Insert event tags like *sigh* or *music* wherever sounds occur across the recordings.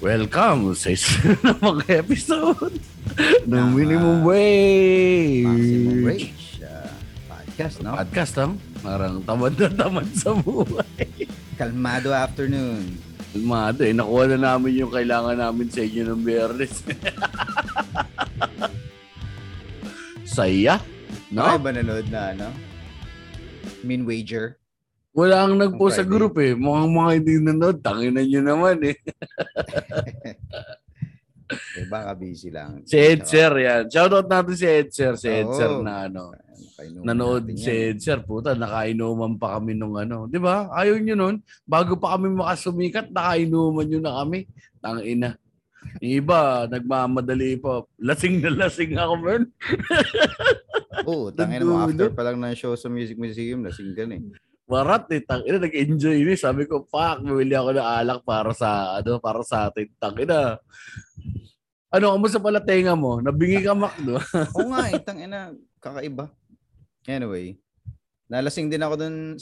Welcome sa isa na mga episode ng Minimum Wage. Maximum Wage uh, podcast, no? Podcast, no? Parang tamad na tamad sa buhay. *laughs* Kalmado afternoon. Kalmado eh, nakuha na namin yung kailangan namin sa inyo ng biyernes. *laughs* Saya, no? Ay ba nanood na, ano? Min wager. Wala ang nagpo sa group eh. Mukhang mga hindi nanood. Tanginan nyo naman eh. *laughs* Eh, baka busy lang. Si Edsir yan. Shoutout natin si Edsir. Si Oo. Edsir na ano. Nanood si yan. Edsir. Puta, nakainuman pa kami nung ano. Di ba? Ayaw nyo nun. Bago pa kami makasumikat, nakainuman nyo na kami. Tangina. Yung iba, nagmamadali pa. Lasing na lasing ako, man. Oo, tangin mo after pa lang ng show sa Music Museum, lasing ka na eh. Warat eh. Tangina, nag-enjoy ni. Sabi ko, fuck, bumili ako ng alak para sa, ano, para sa atin. Tangina. Ano, kamusta pala tenga mo? Nabingi ka, Mac, no? *laughs* Oo nga eh, tangina, kakaiba. Anyway, nalasing din ako dun,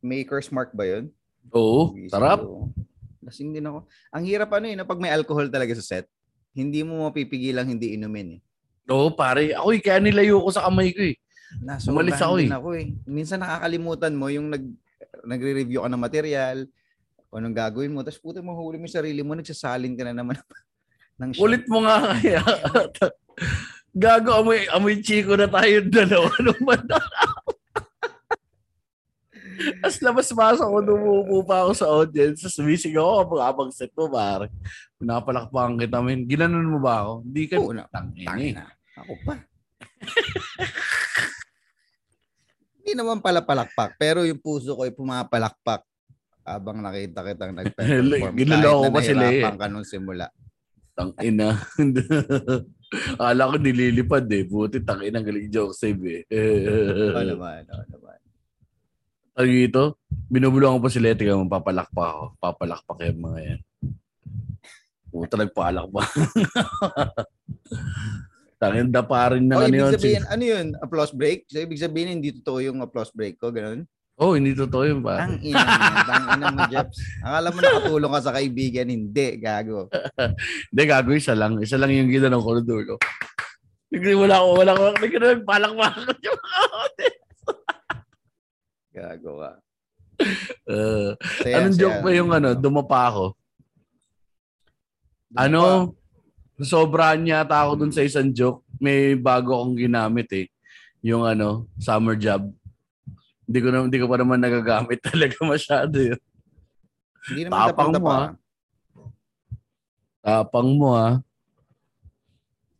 Maker's Mark ba yun? Oo, Gising sarap. ko. Lasing din ako. Ang hirap ano eh, na pag may alcohol talaga sa set, hindi mo mapipigilang hindi inumin eh. Oo, pare. Ako eh, kaya nilayo ko sa kamay ko eh. Nasa Umalis ako eh. ako eh. Minsan nakakalimutan mo yung nag nagre-review ka ng material, o anong gagawin mo, tapos puto mahuli mo yung sarili mo, nagsasalin ka na naman *laughs* ng shot. Ulit mo nga kaya. *laughs* Gago, amoy, amoy chiko na tayo dalawa. *laughs* Na? As labas-pasok ako, dumupo pa ako sa audience. Tapos sumisig ako kapag abang set mo, pare. Pinapalakpakan kita, men. Ginanon mo ba ako? Hindi ka. Oo na. Tangin Tangin na. Ako pa. Hindi naman pala palakpak, pero yung puso ko ay pumapalakpak habang nakita kitang nag-perform. Ginuloko *laughs* kahit pa na sila eh. nahirapan ka nung simula. Tangina. *laughs* Akala ko nililipad eh. Buti tangina galing joke save eh. Oo *laughs* naman, oo naman. Ang ito, binubulungan ko pa si Leti kaya papalakpak ako. Papalakpak yung mga yan. Puta, nagpaalakpak. Tangin da pa rin na Oh, ano yun. sabihin, ano yun? Applause break? So, ibig sabihin, hindi totoo yung applause break ko, ganun? Oh, hindi totoo yun pa. Ang ina mo, tang ina mo, Jeps. Akala mo nakatulong ka sa kaibigan, hindi, gago. *laughs* Hindi, gago, isa lang. Isa lang yung ko ng dulo. Hindi, wala ko, wala ko. Hindi ko na ako yung mga audience. Gago ka. Uh, Saya, anong saya. joke ba yung ano, dumapa ako? Dumapa. Ano, sobrahan yata ako dun sa isang joke. May bago akong ginamit eh. Yung ano, summer job. Hindi ko na hindi ko pa naman nagagamit *laughs* talaga masyado yun. Hindi naman Tapang mo, ah. Tapang mo ah.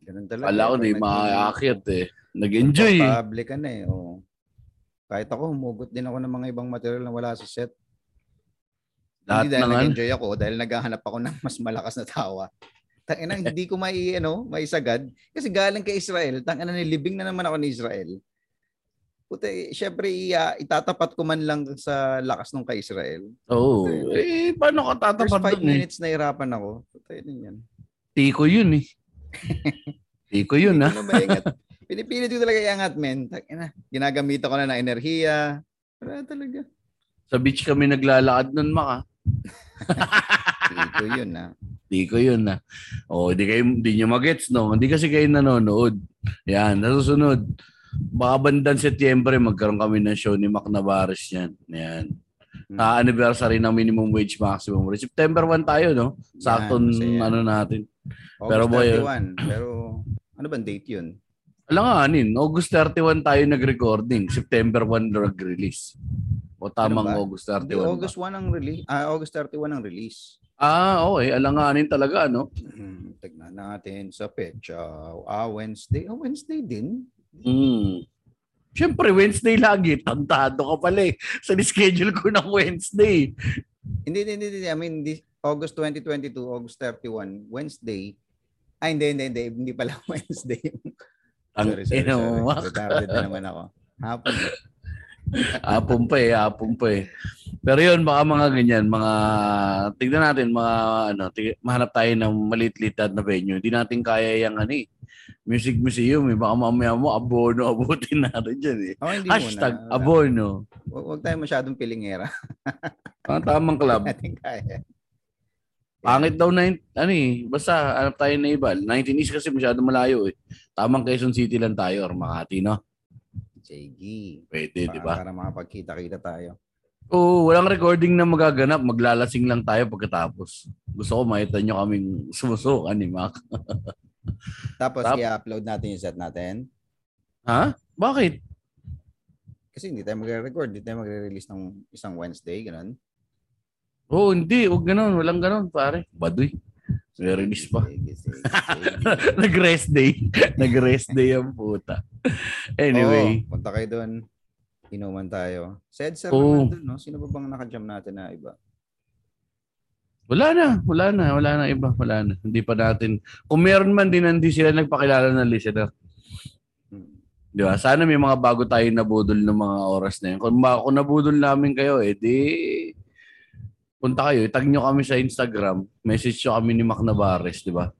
Ganun talaga. Kala ko Pag di nag- maaakit eh. Nag-enjoy eh. Public ka na eh. oo. Kahit ako, humugot din ako ng mga ibang material na wala sa set. Lahat hindi dahil ano. nag-enjoy ako, dahil naghahanap ako ng mas malakas na tawa. Tangina, hindi ko mai, ano, maisagad. Kasi galing kay Israel, tangina, nilibing na naman ako ni Israel. Puta, eh, syempre, iya, itatapat ko man lang sa lakas nung kay Israel. Oo. Eh, paano ka First tatapat five dun eh? minutes nahirapan ako. Puta, yun yan. Tiko yun eh. *laughs* Tiko yun Hindi ah. ko. Pinipilit ko talaga iangat, men. Tangina, ginagamit ako na ng enerhiya. Wala talaga. Sa beach kami naglalakad nun, Maka. *laughs* Ito yun, ah. Di ko yun na. O, di kayo, di nyo magets, no? Hindi kasi kayo nanonood. Yan, nasusunod. Baka bandang Setyembre, magkaroon kami ng show ni Mac Navarez yan. Yan. Hmm. Na anniversary ng minimum wage, maximum wage. September 1 tayo, no? Sakto Yan, masaya. ano natin. August Pero boy, 31. Pero, ano bang date yun? Alanganin, August 31 tayo nag-recording. September 1 nag-release. O tamang Ano ba? August Hindi, 31 ba? August 1 ang release. Ah, August 31 ang release. Ah, okay. Alanganin talaga, no? Hmm, tignan natin sa petsa. Ah, Wednesday. Ah, Wednesday din. Mm. Siyempre, Wednesday lagi. Tantado ka pala eh. Sa schedule ko ng Wednesday. Hindi, hindi, hindi. I mean, this, August 2022, August 31, Wednesday. Ay, hindi, hindi, hindi. Hindi pala *laughs* Wednesday. Ang sorry, sorry, sorry. Retarded na naman ako. Hapon. Apong pa eh, apong pa eh. Pero yun, baka mga ganyan, mga, tignan natin, mga, ano, tig- mahanap tayo ng maliit-liit na venue. Hindi natin kaya yung, ano eh, music museum eh. Baka mamaya mo, abono, *laughs* abutin natin dyan eh. Oh, hindi Hashtag, muna. Abono. Huwag huwag tayo masyadong pilingera. Ang *laughs* tamang club. natin kaya. Pangit daw na, ano eh, basta hanap tayo na iba. 19 East kasi masyado malayo eh. Tamang Quezon City lang tayo or Makati, no? JG. Pwede, di ba? Para makapagkita-kita tayo. Oo, walang recording na magaganap. Maglalasing lang tayo pagkatapos. Gusto ko makita nyo kaming sumusukan ni Mac. *laughs* Tapos Tap- i-upload natin yung set natin. Ha? Bakit? Kasi hindi tayo magre-record, hindi tayo magre-release ng isang Wednesday, ganun. Oo, hindi. Huwag ganun. Walang ganun, pare. Baduy. May-release pa. *laughs* Nag-rest day. Nag-rest day ang puta. Anyway. Oo, punta kayo doon. Inuman tayo. Said sir naman doon, no? Sino ba bang nakajam natin na iba? Wala na. Wala na. Wala na iba. Wala na. Hindi pa natin. Kung meron man din, hindi sila nagpakilala ng listener. Hmm. Di ba? Sana may mga bago tayo nabudol ng mga oras na yun. Kung, kung nabudol namin kayo, eh di punta kayo, itag nyo kami sa Instagram, message nyo kami ni Mac Navarez, di ba?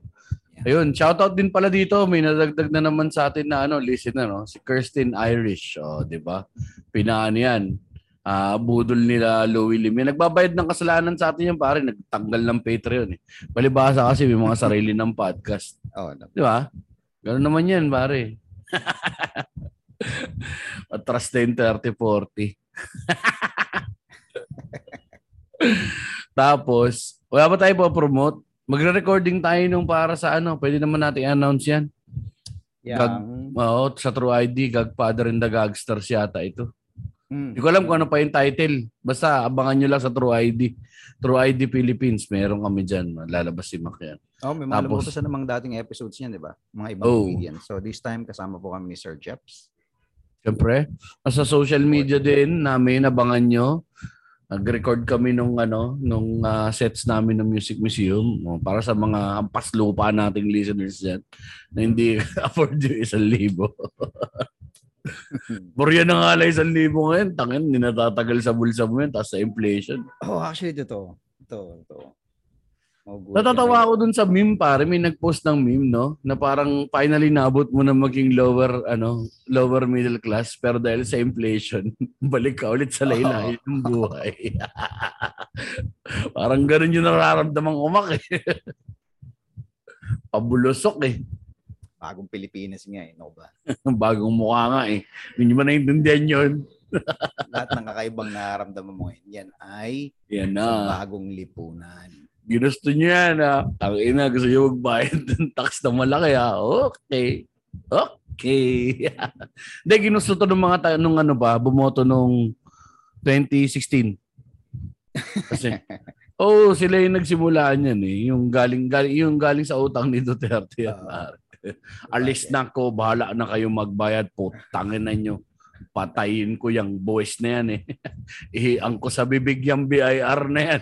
Ayun, shoutout din pala dito. May nadagdag na naman sa atin na ano, listener, no? si Kirsten Irish, oh, di ba? Pinaano yan. Ah, budol nila Louie Lim. Nagbabayad ng kasalanan sa atin yan, pare. Nagtanggal ng Patreon. Eh. Palibasa kasi may mga sarili ng podcast. Oh, no. Di ba? Ganun naman yan, pare. *laughs* Atras na yung 30-40. *laughs* *laughs* Tapos, wala ba tayo pa promote? Magre-recording tayo nung para sa ano, pwede naman natin announce yan. Yang, Oo, sa True ID, Godfather and the Gangsters yata ito. Hindi ko alam kung ano pa yung title. Basta abangan nyo lang sa True ID. True ID Philippines, meron kami dyan. Lalabas si Mac yan. Oh, may mga Tapos- lumutasan namang dating episodes niyan, di ba? Mga ibang Oh. comedians. So this time kasama po kami ni Sir Jeps. Siyempre, sa social media din namin, abangan nyo. Nag-record kami nung ano, nung ah, sets namin ng Music Museum oh, para sa mga hampas lupa nating listeners dyan na hindi *laughs* afford yung isang libo. *laughs* Burya na nga lang isang libo ngayon. Tangin, hindi natatagal sa bulsa mo yun. Tapos sa inflation. Oh, actually, ito. Ito, ito. Magugulat Natatawa ako dun sa meme pare, may nag-post ng meme no, na parang finally nabot mo na maging lower ano, lower middle class pero dahil sa inflation, *laughs* balik ka ulit sa laylayan ng buhay. *laughs* parang ganun yung nararamdaman ko mak eh. *laughs* Pabulusok eh. Bagong Pilipinas nga eh, no ba? Bagong mukha nga eh. Hindi mo naintindihan yun. Lahat ng kakaibang nararamdaman mo ngayon, yan ay Yan na. bagong lipunan. Ginusto niyo yan ah. Ang ina, gusto niyo magbayad ng tax na malaki ah. Okay. Okay. *laughs* Hindi, ginusto to ng mga tayo nung ano ba, bumoto nung 2016. Kasi, *laughs* oh, sila yung nagsimula niyan eh. Yung galing, galing, yung galing sa utang ni Duterte. Oo. pare. Alis na ko, bahala na kayo magbayad po. Tangin na nyo. Patayin ko yung boys na yan eh. *laughs* Ihiang ko sa bibig yung BIR na yan.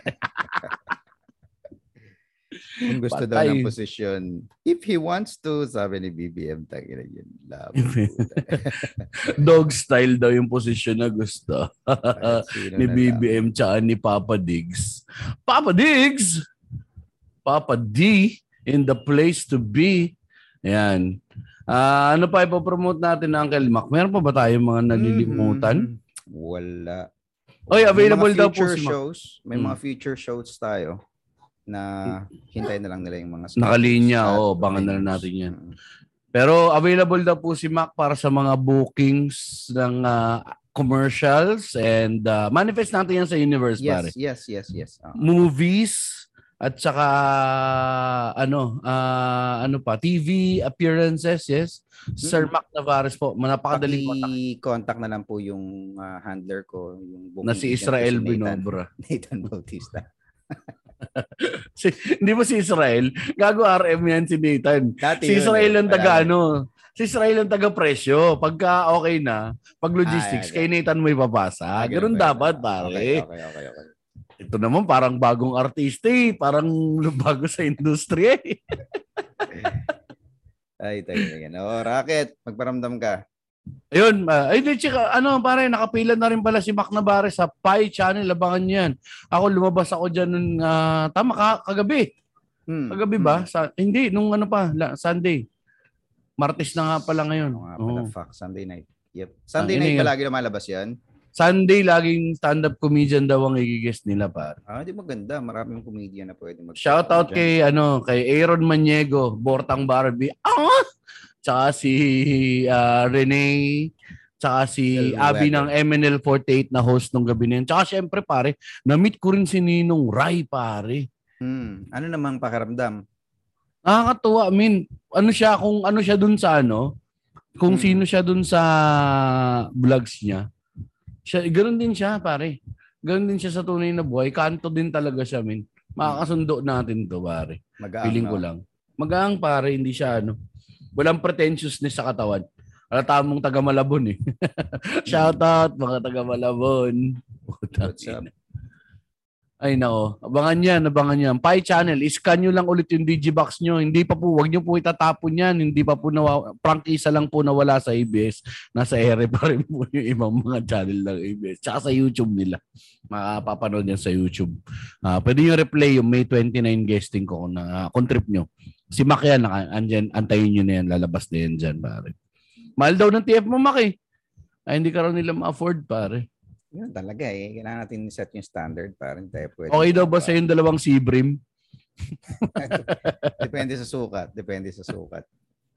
Kung gusto daw Patay. ng posisyon, if he wants to, sabi ni BBM, tangina yun. Labo. *laughs* Dog style daw yung posisyon na gusto *laughs* ni BBM tsaka ni Papa Diggs. Papa Diggs! Papa D in the place to be. Ayan. Ah, ano pa ipopromote natin ng Uncle Mac? Meron pa ba tayong mga nalilimutan? Mm-hmm. Wala. Oy, available May mga daw po future si Mac. shows. May Mm. mga future shows tayo na hintayin na lang nila yung mga Nakalinya, schedules at oo, bangan na lang natin yan. Pero available daw po si Mac para sa mga bookings ng ah, commercials and ah, manifest natin yan sa universe, pare. Yes, yes, yes, yes. Ah. movies at saka ano ah, ano pa TV appearances yes Sir Mac Navarez po napakadaling contact Paki-contact na lang po yung ah, handler ko, yung booking na si Israel Nathan, Binobra *laughs* Nathan Bautista. *laughs* *laughs* si, hindi ba si Israel gago RM yan si Nathan Dati si yun, Israel eh. ang taga Wala- ano si Israel ang taga presyo pagka okay na pag logistics Ah, kay Nathan mo ipapasa Ah, ganun yun? dapat pare Okay, okay, okay, okay. ito naman parang bagong artista eh. parang *laughs* bago sa industriya eh. Ay, tayo yan. Oh, Rocket, magparamdam ka. Ayun, uh, ay chika, ano pare, nakapila na rin pala si Mac Navarre sa Pi channel, abangan niyo yan. Ako lumabas ako diyan nung ah, tama ka, kagabi. Hmm. Kagabi ba? Sa, hindi, nung ano pa, la, Sunday. Martes na nga pala ngayon. Ano nga pala, Oo. fuck, Sunday night. Yep. Sunday Ang night ina palagi lumalabas yan. Sunday, laging stand-up comedian daw ang i-guest nila, pare. Ah, di maganda. Maraming comedian na pwede mag Shoutout dyan. kay, ano, kay Aaron Maniego, Bortang Barbie. Ah! Tsaka si ah, Renee, tsaka si Abby Weather. ng MNL48 na host nung gabi na yun. Tsaka syempre, pare, na-meet ko rin si Ninong Rai, pare. Hmm. Ano namang pakiramdam? Nakakatuwa, I mean, ano siya, kung ano siya dun sa ano, kung Hmm. sino siya dun sa vlogs niya. Siya, ganoon din siya, pare. Ganoon din siya sa tunay na buhay. Kanto din talaga siya, min. Makakasundo natin to, pare. Mag-aang, Feeling ko no? lang. Magaang, pare, hindi siya ano. Walang pretentiousness sa katawan. Alata mong taga Malabon eh. *laughs* Shout out mga taga Malabon. What's up? Ay nako, abangan yan, abangan yan. Pi channel, iscan nyo lang ulit yung Digibox nyo. Hindi pa po, wag nyo po itatapon yan. Hindi pa po nawa, prangkisa lang po nawala sa ABS. Nasa ere pa rin po yung ibang mga channel ng ABS. Tsaka sa YouTube nila. Makapapanood yan sa YouTube. Ah, pwede nyo replay yung May 29 guesting ko na, kung trip nyo. Si Mac yan, andyan, antayin nyo na yan, lalabas na yan dyan, pare. Mahal daw ng TF mo, Mac eh. Ay, hindi ka raw nila ma-afford, pare. Yun talaga eh. Kailangan natin set yung standard para hindi tayo pwede. Okay daw ba sa yung dalawang Sebrim? *laughs* Depende sa sukat. Depende sa sukat.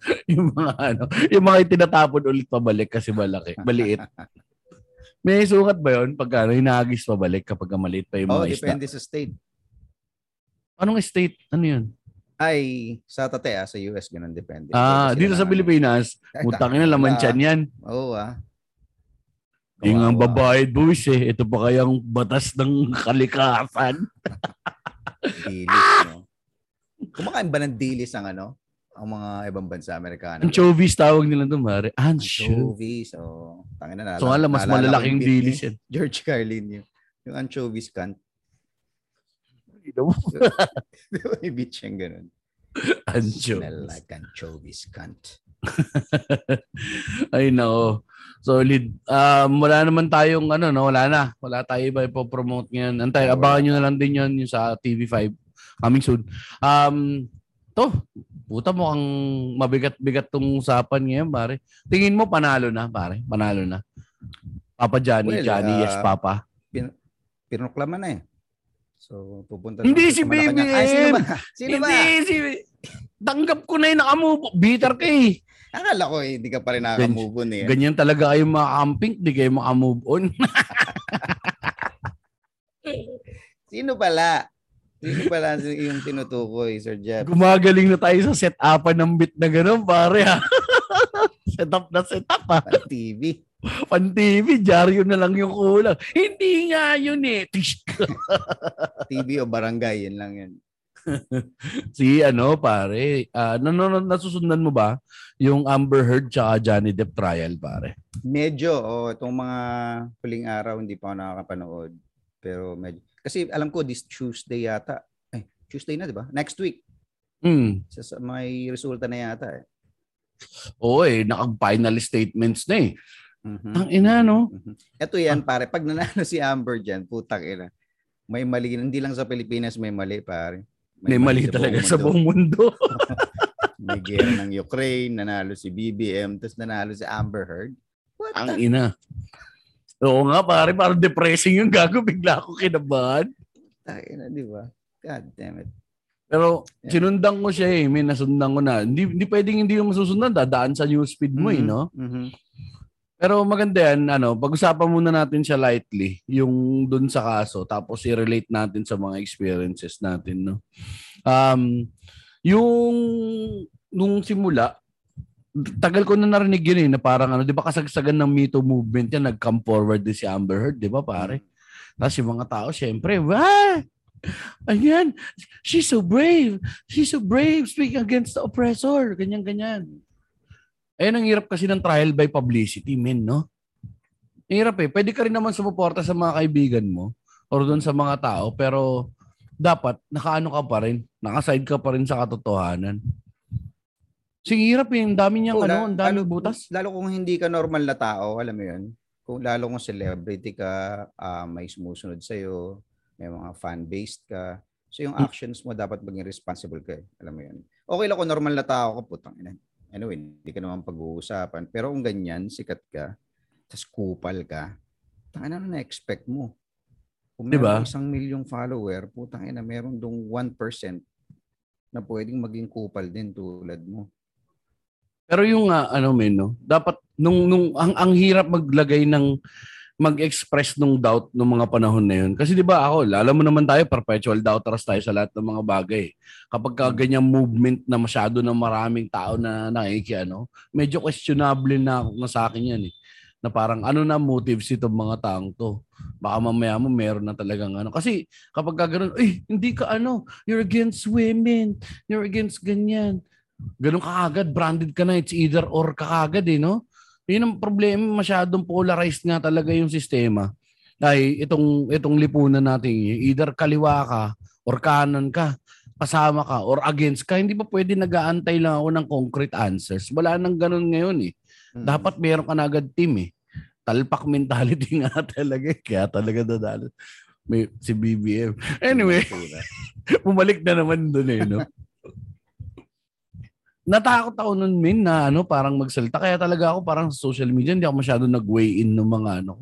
*laughs* yung mga ano, yung mga itinatapon ulit pabalik kasi malaki, maliit. *laughs* May sukat ba yun? Pagka ano, hinagis pabalik kapag maliit pa yung Oh, mga isda. depende sa state. Anong state? Ano yun? Ay, sa tate ah, sa US, ganun depende. Ah, dito sa na- Pilipinas, Ay, mutang na laman tiyan yan. Oo ah. Yung ang babayad buwis eh. Ito pa kayang batas ng *laughs* kalikasan. Dilis, no? Kumakain ba ng dilis ang ano? Ang mga ibang bansa Amerikano? Anchovies tawag nila doon, mare. Anchovies. Oh, tangin na So nga lang, mas malalaking dilis yan. *laughs* George Carlin yun. Yung anchovies cunt. Di ba may beach yung ganun? Smell Anchovies. like anchovies cunt. *laughs* Ay nako. Solid. Um, wala naman tayong ano, no? wala na. Wala tayo iba ipo-promote ngayon. Antay, abangan nyo na lang din yun, yung sa TV5. Coming soon. Um, to, puta mo ang mabigat-bigat tong usapan ngayon, pare. Tingin mo panalo na, pare. Panalo na. Papa Johnny, Well, Johnny, yes, uh, Papa. Pinuklama na eh. So, pupunta Hindi si. BBM. Ay, sino ba? Sino ba? Hindi, si... Tanggap ko na yung nakamove. Bitter ka eh. Akala ko eh, hindi ka pa rin nakaka-move on eh. Ganyan talaga kayo mga camping, di kayo makamove on. *laughs* Sino pala? Sino pala yung tinutukoy, Sir Jeff? Gumagaling na tayo sa set-upan ng bit na gano'n, pare ha. *laughs* setup na setup ha. Pala TV. Pan TV, dyaryo na lang yung kulang. Hindi nga yun eh. TV o barangay, yun lang yun. *laughs* si ano pare, ah nanonood nasusundan mo ba yung Amber Heard tsaka Johnny Depp trial pare? Medyo, oh, itong mga huling araw, hindi pa ako nakakapanood. Pero medyo. Kasi alam ko, this Tuesday yata. Ay, Tuesday na, di ba? Next week. Hmm. Sa, sa- may resulta na yata eh. Oo eh, naka-final statements na eh. Mhm. Ang ina no. Mhm. Ito yan, pare. Pag nanalo si Amber dyan, putang ina. May mali. Hindi lang sa Pilipinas may mali, pare. May mali talaga sa buong mundo. *laughs* May gera ng *laughs* Ukraine, nanalo si BBM, tapos nanalo si Amber Heard. What Ang the? ina. Oo nga pare, parang depressing yung gago. Bigla ako kinabahan. Ina, di ba? God damn it. Pero Yeah. sinundan ko siya eh. May nasundan ko na. Hindi, hindi pwedeng hindi mo susundan. Dadaan sa newsfeed mo eh, Mhm, no? mhm. Pero maganda yan, ano, pag-usapan muna natin siya lightly, yung dun sa kaso, tapos i-relate natin sa mga experiences natin, no? Um, yung, nung simula, tagal ko na narinig yun eh, na parang ano, di ba kasagsagan ng Me Too movement yan, nag-come forward din si Amber Heard, di ba pare? Tapos yung mga tao, syempre, wah! Ayan, she's so brave. She's so brave speaking against the oppressor. Ganyan-ganyan. Ayun ang hirap kasi ng trial by publicity, men, no? Ang Hirap eh. Pwede ka rin naman sumuporta sa mga kaibigan mo or doon sa mga tao, pero dapat nakaano ka pa rin. Nakaside ka pa rin sa katotohanan. Sige, hirap eh. Ang dami niyang Oo, ano, ang daming lalo- butas. Lalo kung hindi ka normal na tao, alam mo yun. Kung lalo kung celebrity ka, ah, may sumusunod sa'yo, may mga fan-based ka. So yung actions mo dapat maging responsible ka. eh. Alam mo yun. Okay lang kung normal na tao ka, putang ina. Anyway, hindi ka naman pag-uusapan. Pero kung ganyan, sikat ka, tas kupal ka, Tangina na na-expect mo. Kung Di ba? meron isang milyong follower, putang ina, meron dong 1% na pwedeng maging kupal din tulad mo. Pero yung nga, ano men, no? Dapat, nung, nung, ang, ang hirap maglagay ng, mag-express nung doubt nung mga panahon na yun. Kasi di ba ako, alam mo naman tayo, perpetual doubters tayo sa lahat ng mga bagay. Kapag ka Hmm. ganyang movement na masyado ng maraming tao na nakikiano, medyo questionable na, na sa akin yan eh. Na parang ano na motives itong mga taong to. Baka mamaya mo meron na talagang ano. Kasi kapag ka ganun, eh, hindi ka ano, you're against women, you're against ganyan. Ganun ka agad, branded ka na, it's either or ka agad eh, no? Yun ang problema, masyadong polarized nga talaga yung sistema. Ay, itong, itong lipunan natin, either kaliwa ka or kanan ka, kasama ka or against ka, hindi ba pwede nag-aantay lang ako ng concrete answers? Wala nang ganun ngayon eh. Dapat meron ka na agad team eh. Talpak mentality *laughs* nga talaga eh. Kaya talaga dadalo. May, si BBM. Anyway, *laughs* bumalik na naman doon eh, no? Natakot ako nun, Min, na ano, parang magsalita. Kaya talaga ako parang sa social media, hindi ako masyado nag-weigh in ng mga ano.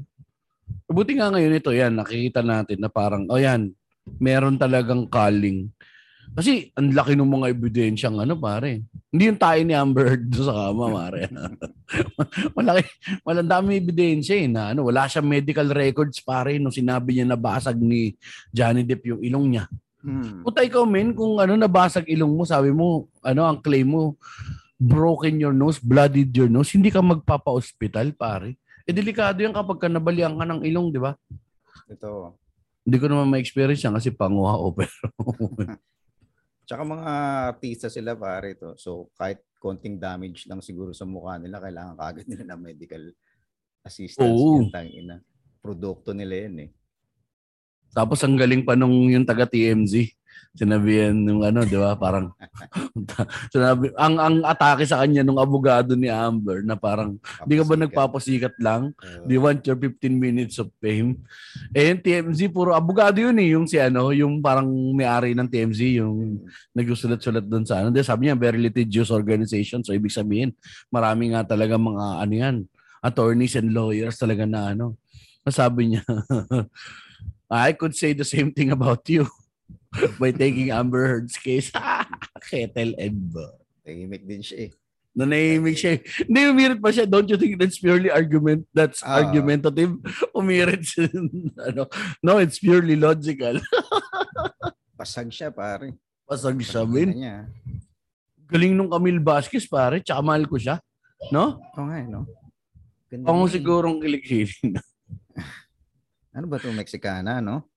Buti nga ngayon ito, yan, nakikita natin na parang, oh yan, meron talagang calling. Kasi ang laki ng mga ebidensyang ano, pare. Hindi yung tayo ni Amber Heard doon sa kama, pare. *laughs* *laughs* Malaki, walang dami ebidensya eh, na ano, wala siyang medical records, pare, nung sinabi niya nabasag ni Johnny Depp yung ilong niya. Hmm. Puta ikaw men, kung ano nabasag ilong mo, sabi mo, ano ang claim mo, broken your nose, bloodied your nose, hindi ka magpapa-hospital, pare. Eh delikado yan kapag ka nabalian ka ng ilong, di ba? Ito. Hindi ko naman ma-experience yan kasi panguha o *laughs* pero. Tsaka mga artista sila pare to. So kahit konting damage lang siguro sa mukha nila, kailangan kagad nila ng medical assistance. Oo. Yan, tangina. Produkto nila yan eh. Tapos ang galing pa nung yung taga TMZ. Sinabihan nung ano, di ba? Parang *laughs* sinabi, ang ang atake sa kanya nung abogado ni Amber na parang di ka ba Papasikat. nagpapasikat lang? Oo. Do you want your 15 minutes of fame? Eh, yung TMZ, puro abogado yun eh. Yung si ano, yung parang may-ari ng TMZ, yung Hmm. nagsusulat-sulat doon sa ano. Di, sabi niya, very litigious organization. So, ibig sabihin, marami nga talaga mga ano yan, attorneys and lawyers talaga na ano. Sabi niya, *laughs* I could say the same thing about you *laughs* by taking Amber Heard's case. *laughs* Ketel Edba. Tahimik din siya eh. Nanahimik siya. eh. Hindi, umirit pa siya. Don't you think that's purely argument? That's Ah. argumentative? Umirit siya. *laughs* ano, no, it's purely logical. Pasag siya pare. Pasag siya, niya. Galing nung Camille Vasquez, pare. Tsaka mahal ko siya. No? Oo nga eh, no? Ganda eh. sigurong kilikili. Ano ba itong Mexicana, no?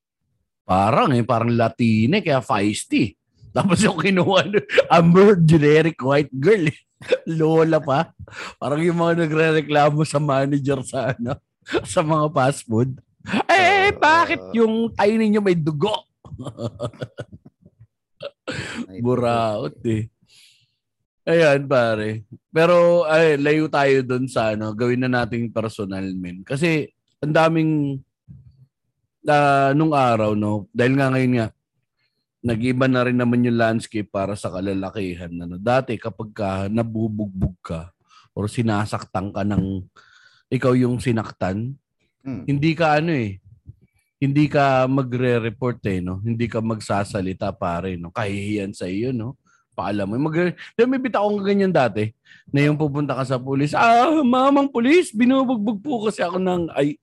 parang eh, parang Latine, kaya feisty. Tapos yung kinuha, *laughs* Amber, generic white girl. eh. *laughs* Lola pa. Parang yung mga nagre-reklamo sa manager sa ano, *laughs* sa mga fast food. Eh, Oo. bakit yung tayo ninyo may dugo? Buraot eh. Ayan, pare. Pero ay layo tayo doon sa ano, gawin na nating personal men. Kasi ang daming ah, nung araw no, dahil nga ngayon nga nag-iba na rin naman yung landscape para sa kalalakihan. Ano. Dati kapag ka nabubugbog ka or sinasaktan ka ng ikaw yung sinaktan, Hmm. hindi ka ano eh, hindi ka magre-report eh, no? Hindi ka magsasalita pare, no? Kahihiyan sa iyo, no? Paalam mo. Mag Di, may bita akong ganyan dati na yung pupunta ka sa pulis. Ah, mamang pulis, binubugbog po kasi ako ng ay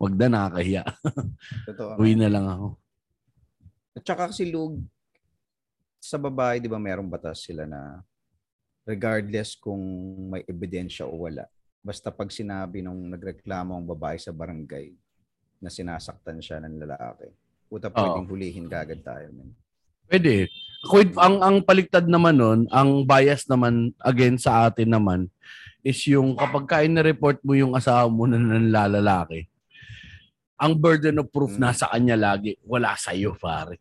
wag na nakakahiya. *laughs* Totoo. Uwi na lang ako. At saka kasi Lug, sa babae, di ba merong batas sila na regardless kung may ebidensya o wala, basta pag sinabi nung nagreklamo ang babae sa barangay na sinasaktan siya ng lalaki, puta pwedeng hulihin kagad tayo. Man. Pwede. Quid, ang ang paligtad naman nun, ang bias naman again sa atin naman is yung kapag ka report mo yung asawa mo na nanlalaki, ang burden of proof Mm. nasa kanya lagi, wala sa iyo pare.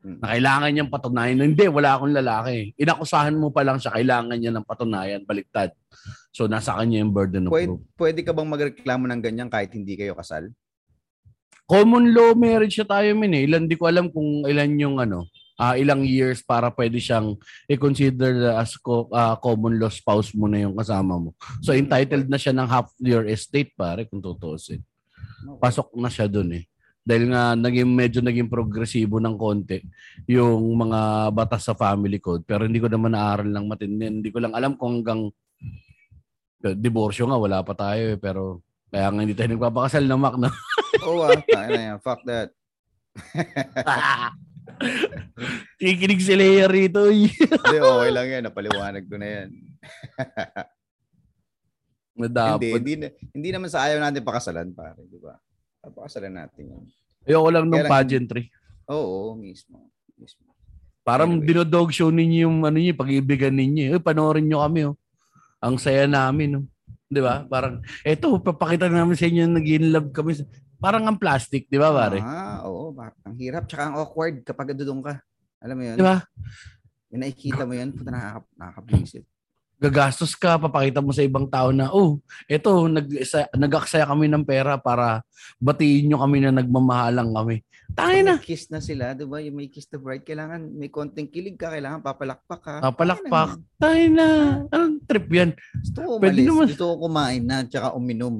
Mm. Na kailangan niyang patunayan na hindi, wala akong lalaki. Inakusahan mo pa lang siya, kailangan niya ng patunayan, baliktad. So nasa kanya yung burden of Pwede, proof. pwede ka bang magreklamo ng ganyan kahit hindi kayo kasal? Common law marriage siya tayo min eh. Ilan, di ko alam kung ilan yung ano, ah, ilang years para pwede siyang i-consider as co- ah, common law spouse mo na yung kasama mo. So entitled na siya ng half your estate pare kung tutuusin. Pasok na siya dun eh. Dahil nga naging medyo naging progresibo ng konti yung mga batas sa family code pero hindi ko naman naaral ng matindi. Hindi ko lang alam kung hanggang diborsyo nga wala pa tayo eh pero kaya nga hindi tayo nagpapakasal na Mac na. *laughs* Oo ah, na yan. Fuck that. *laughs* Kikinig si Leia rito. eh. Hindi, okay lang yan. Napaliwanag ko na yan. *laughs* na Hindi, dapat. hindi, na- hindi naman sa ayaw natin pakasalan, pare. Di ba? Papakasalan natin yan. Ayoko lang ng pageantry. Oo, mismo. mismo. Parang Anyway. dinodog show ninyo yung ano niyo, pag-ibigan ninyo. Eh, panoorin nyo kami oh. Ang saya namin oh. 'Di ba? Parang eto papakita namin sa inyo nag love kami. sa- Parang ang plastic, 'di ba, pare? Ah, oo. Ang hirap tsaka ang awkward kapag dudong ka. Alam mo yun? 'Di ba? Yung nakikita mo yun, puta nakaka, nakaka-visit. Gagastos ka, papakita mo sa ibang tao na, oh, eto nag nag-aksaya kami ng pera para batiin nyo kami na nagmamahalang kami. Tangin na. May kiss na sila, di ba? Yung may kiss the bride, kailangan may konting kilig ka, kailangan papalakpak ka. Papalakpak. Tangin na. Anong trip yan? Gusto ko Pwede umalis. naman. Gusto ko kumain na, tsaka uminom.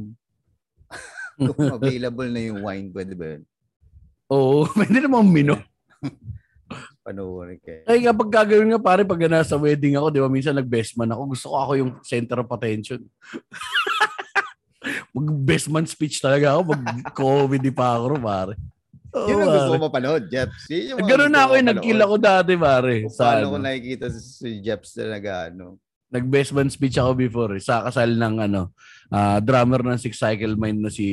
*laughs* Kung available na yung wine, pwede ba yun? Oo, *laughs* pwede naman mino. Panoorin kayo. Ay, kapag gagawin nga pare, pag nasa wedding ako, di ba, minsan nag-best man ako, gusto ko ako yung center of attention. *laughs* mag best man speech talaga ako, mag comedy pa ako, pare. Oo, Yun ang gusto ko mapanood, Jeps. Yun yung Ganun na ko ako, eh, mapanood. nag-kill ako dati, pare. Kung Sa, paano ko ano, nakikita si Jeps talaga, ano. nag-best man speech ako before, eh, sa kasal ng, ano, ah, drummer ng Six Cycle Mind na si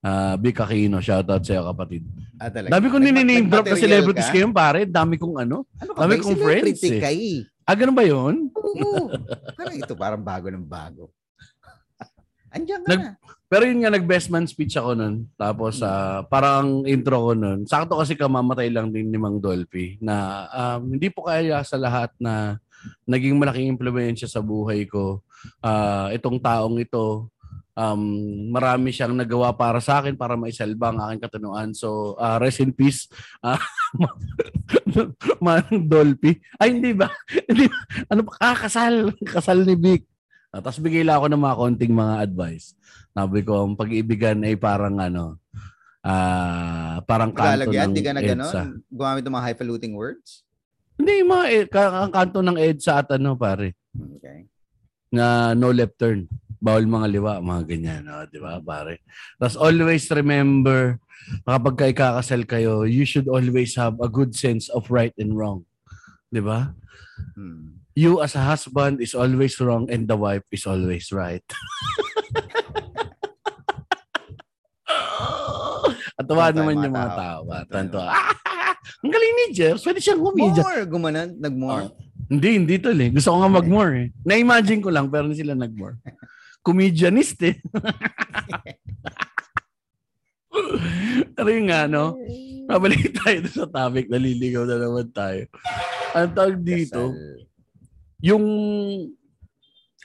ah Vic Aquino. Shoutout sa'yo, kapatid. Ah, talaga. Dami kong nini-name drop na celebrities ka? ngayon, pare. Dami kong ano. Ano Dami kong friends, eh. ka eh. Ah, ganun ba yun? Oo. parang ito, parang bago ng bago. *laughs* Andiyan ka Nag- na. Pero yun nga, nag-best man speech ako nun. Tapos, ah, parang intro ko nun. Sakto kasi kamamatay lang din ni Mang Dolphy na um, hindi po kaya sa lahat na naging malaking impluensya sa buhay ko. Ah, itong taong ito, um, marami siyang nagawa para sa akin para maisalba ang aking katunuan. So, ah, rest in peace. *laughs* Ah, Mang Dolphy. Ay, hindi ba? *laughs* Hindi ba? Ano pa? Ah, kasal. Kasal ni Vic. Ah, Tapos bigay lang ako ng mga konting mga advice. Sabi ko, ang pag-iibigan ay parang ano, ah parang kanto Lalagyan, ng di ka na EDSA. gano'n? Gumamit ng mga highfalutin words? Hindi, mga eh, ka- ang kanto ng EDSA at ano, pare, Okay. na no left turn. Bawal mga liwa, mga ganyan. No? Di ba, pare? Tapos always remember, kapag kayo kakasal kayo, you should always have a good sense of right and wrong. Di ba? Hmm. You as a husband is always wrong and the wife is always right. *laughs* At tayo, naman yung mga tao. tayo. Tanto, ah, ang galing ni Jeff. Pwede siyang comedian. More! Gumanan, nag-more. Oh, hindi, hindi tol eh. Gusto ko nga mag-more eh. Na-imagine ko lang pero sila nag-more. *laughs* Comedianist eh. pero yung nga, no? Pabalik tayo sa topic. Naliligaw na naman tayo. Ang tawag dito, yung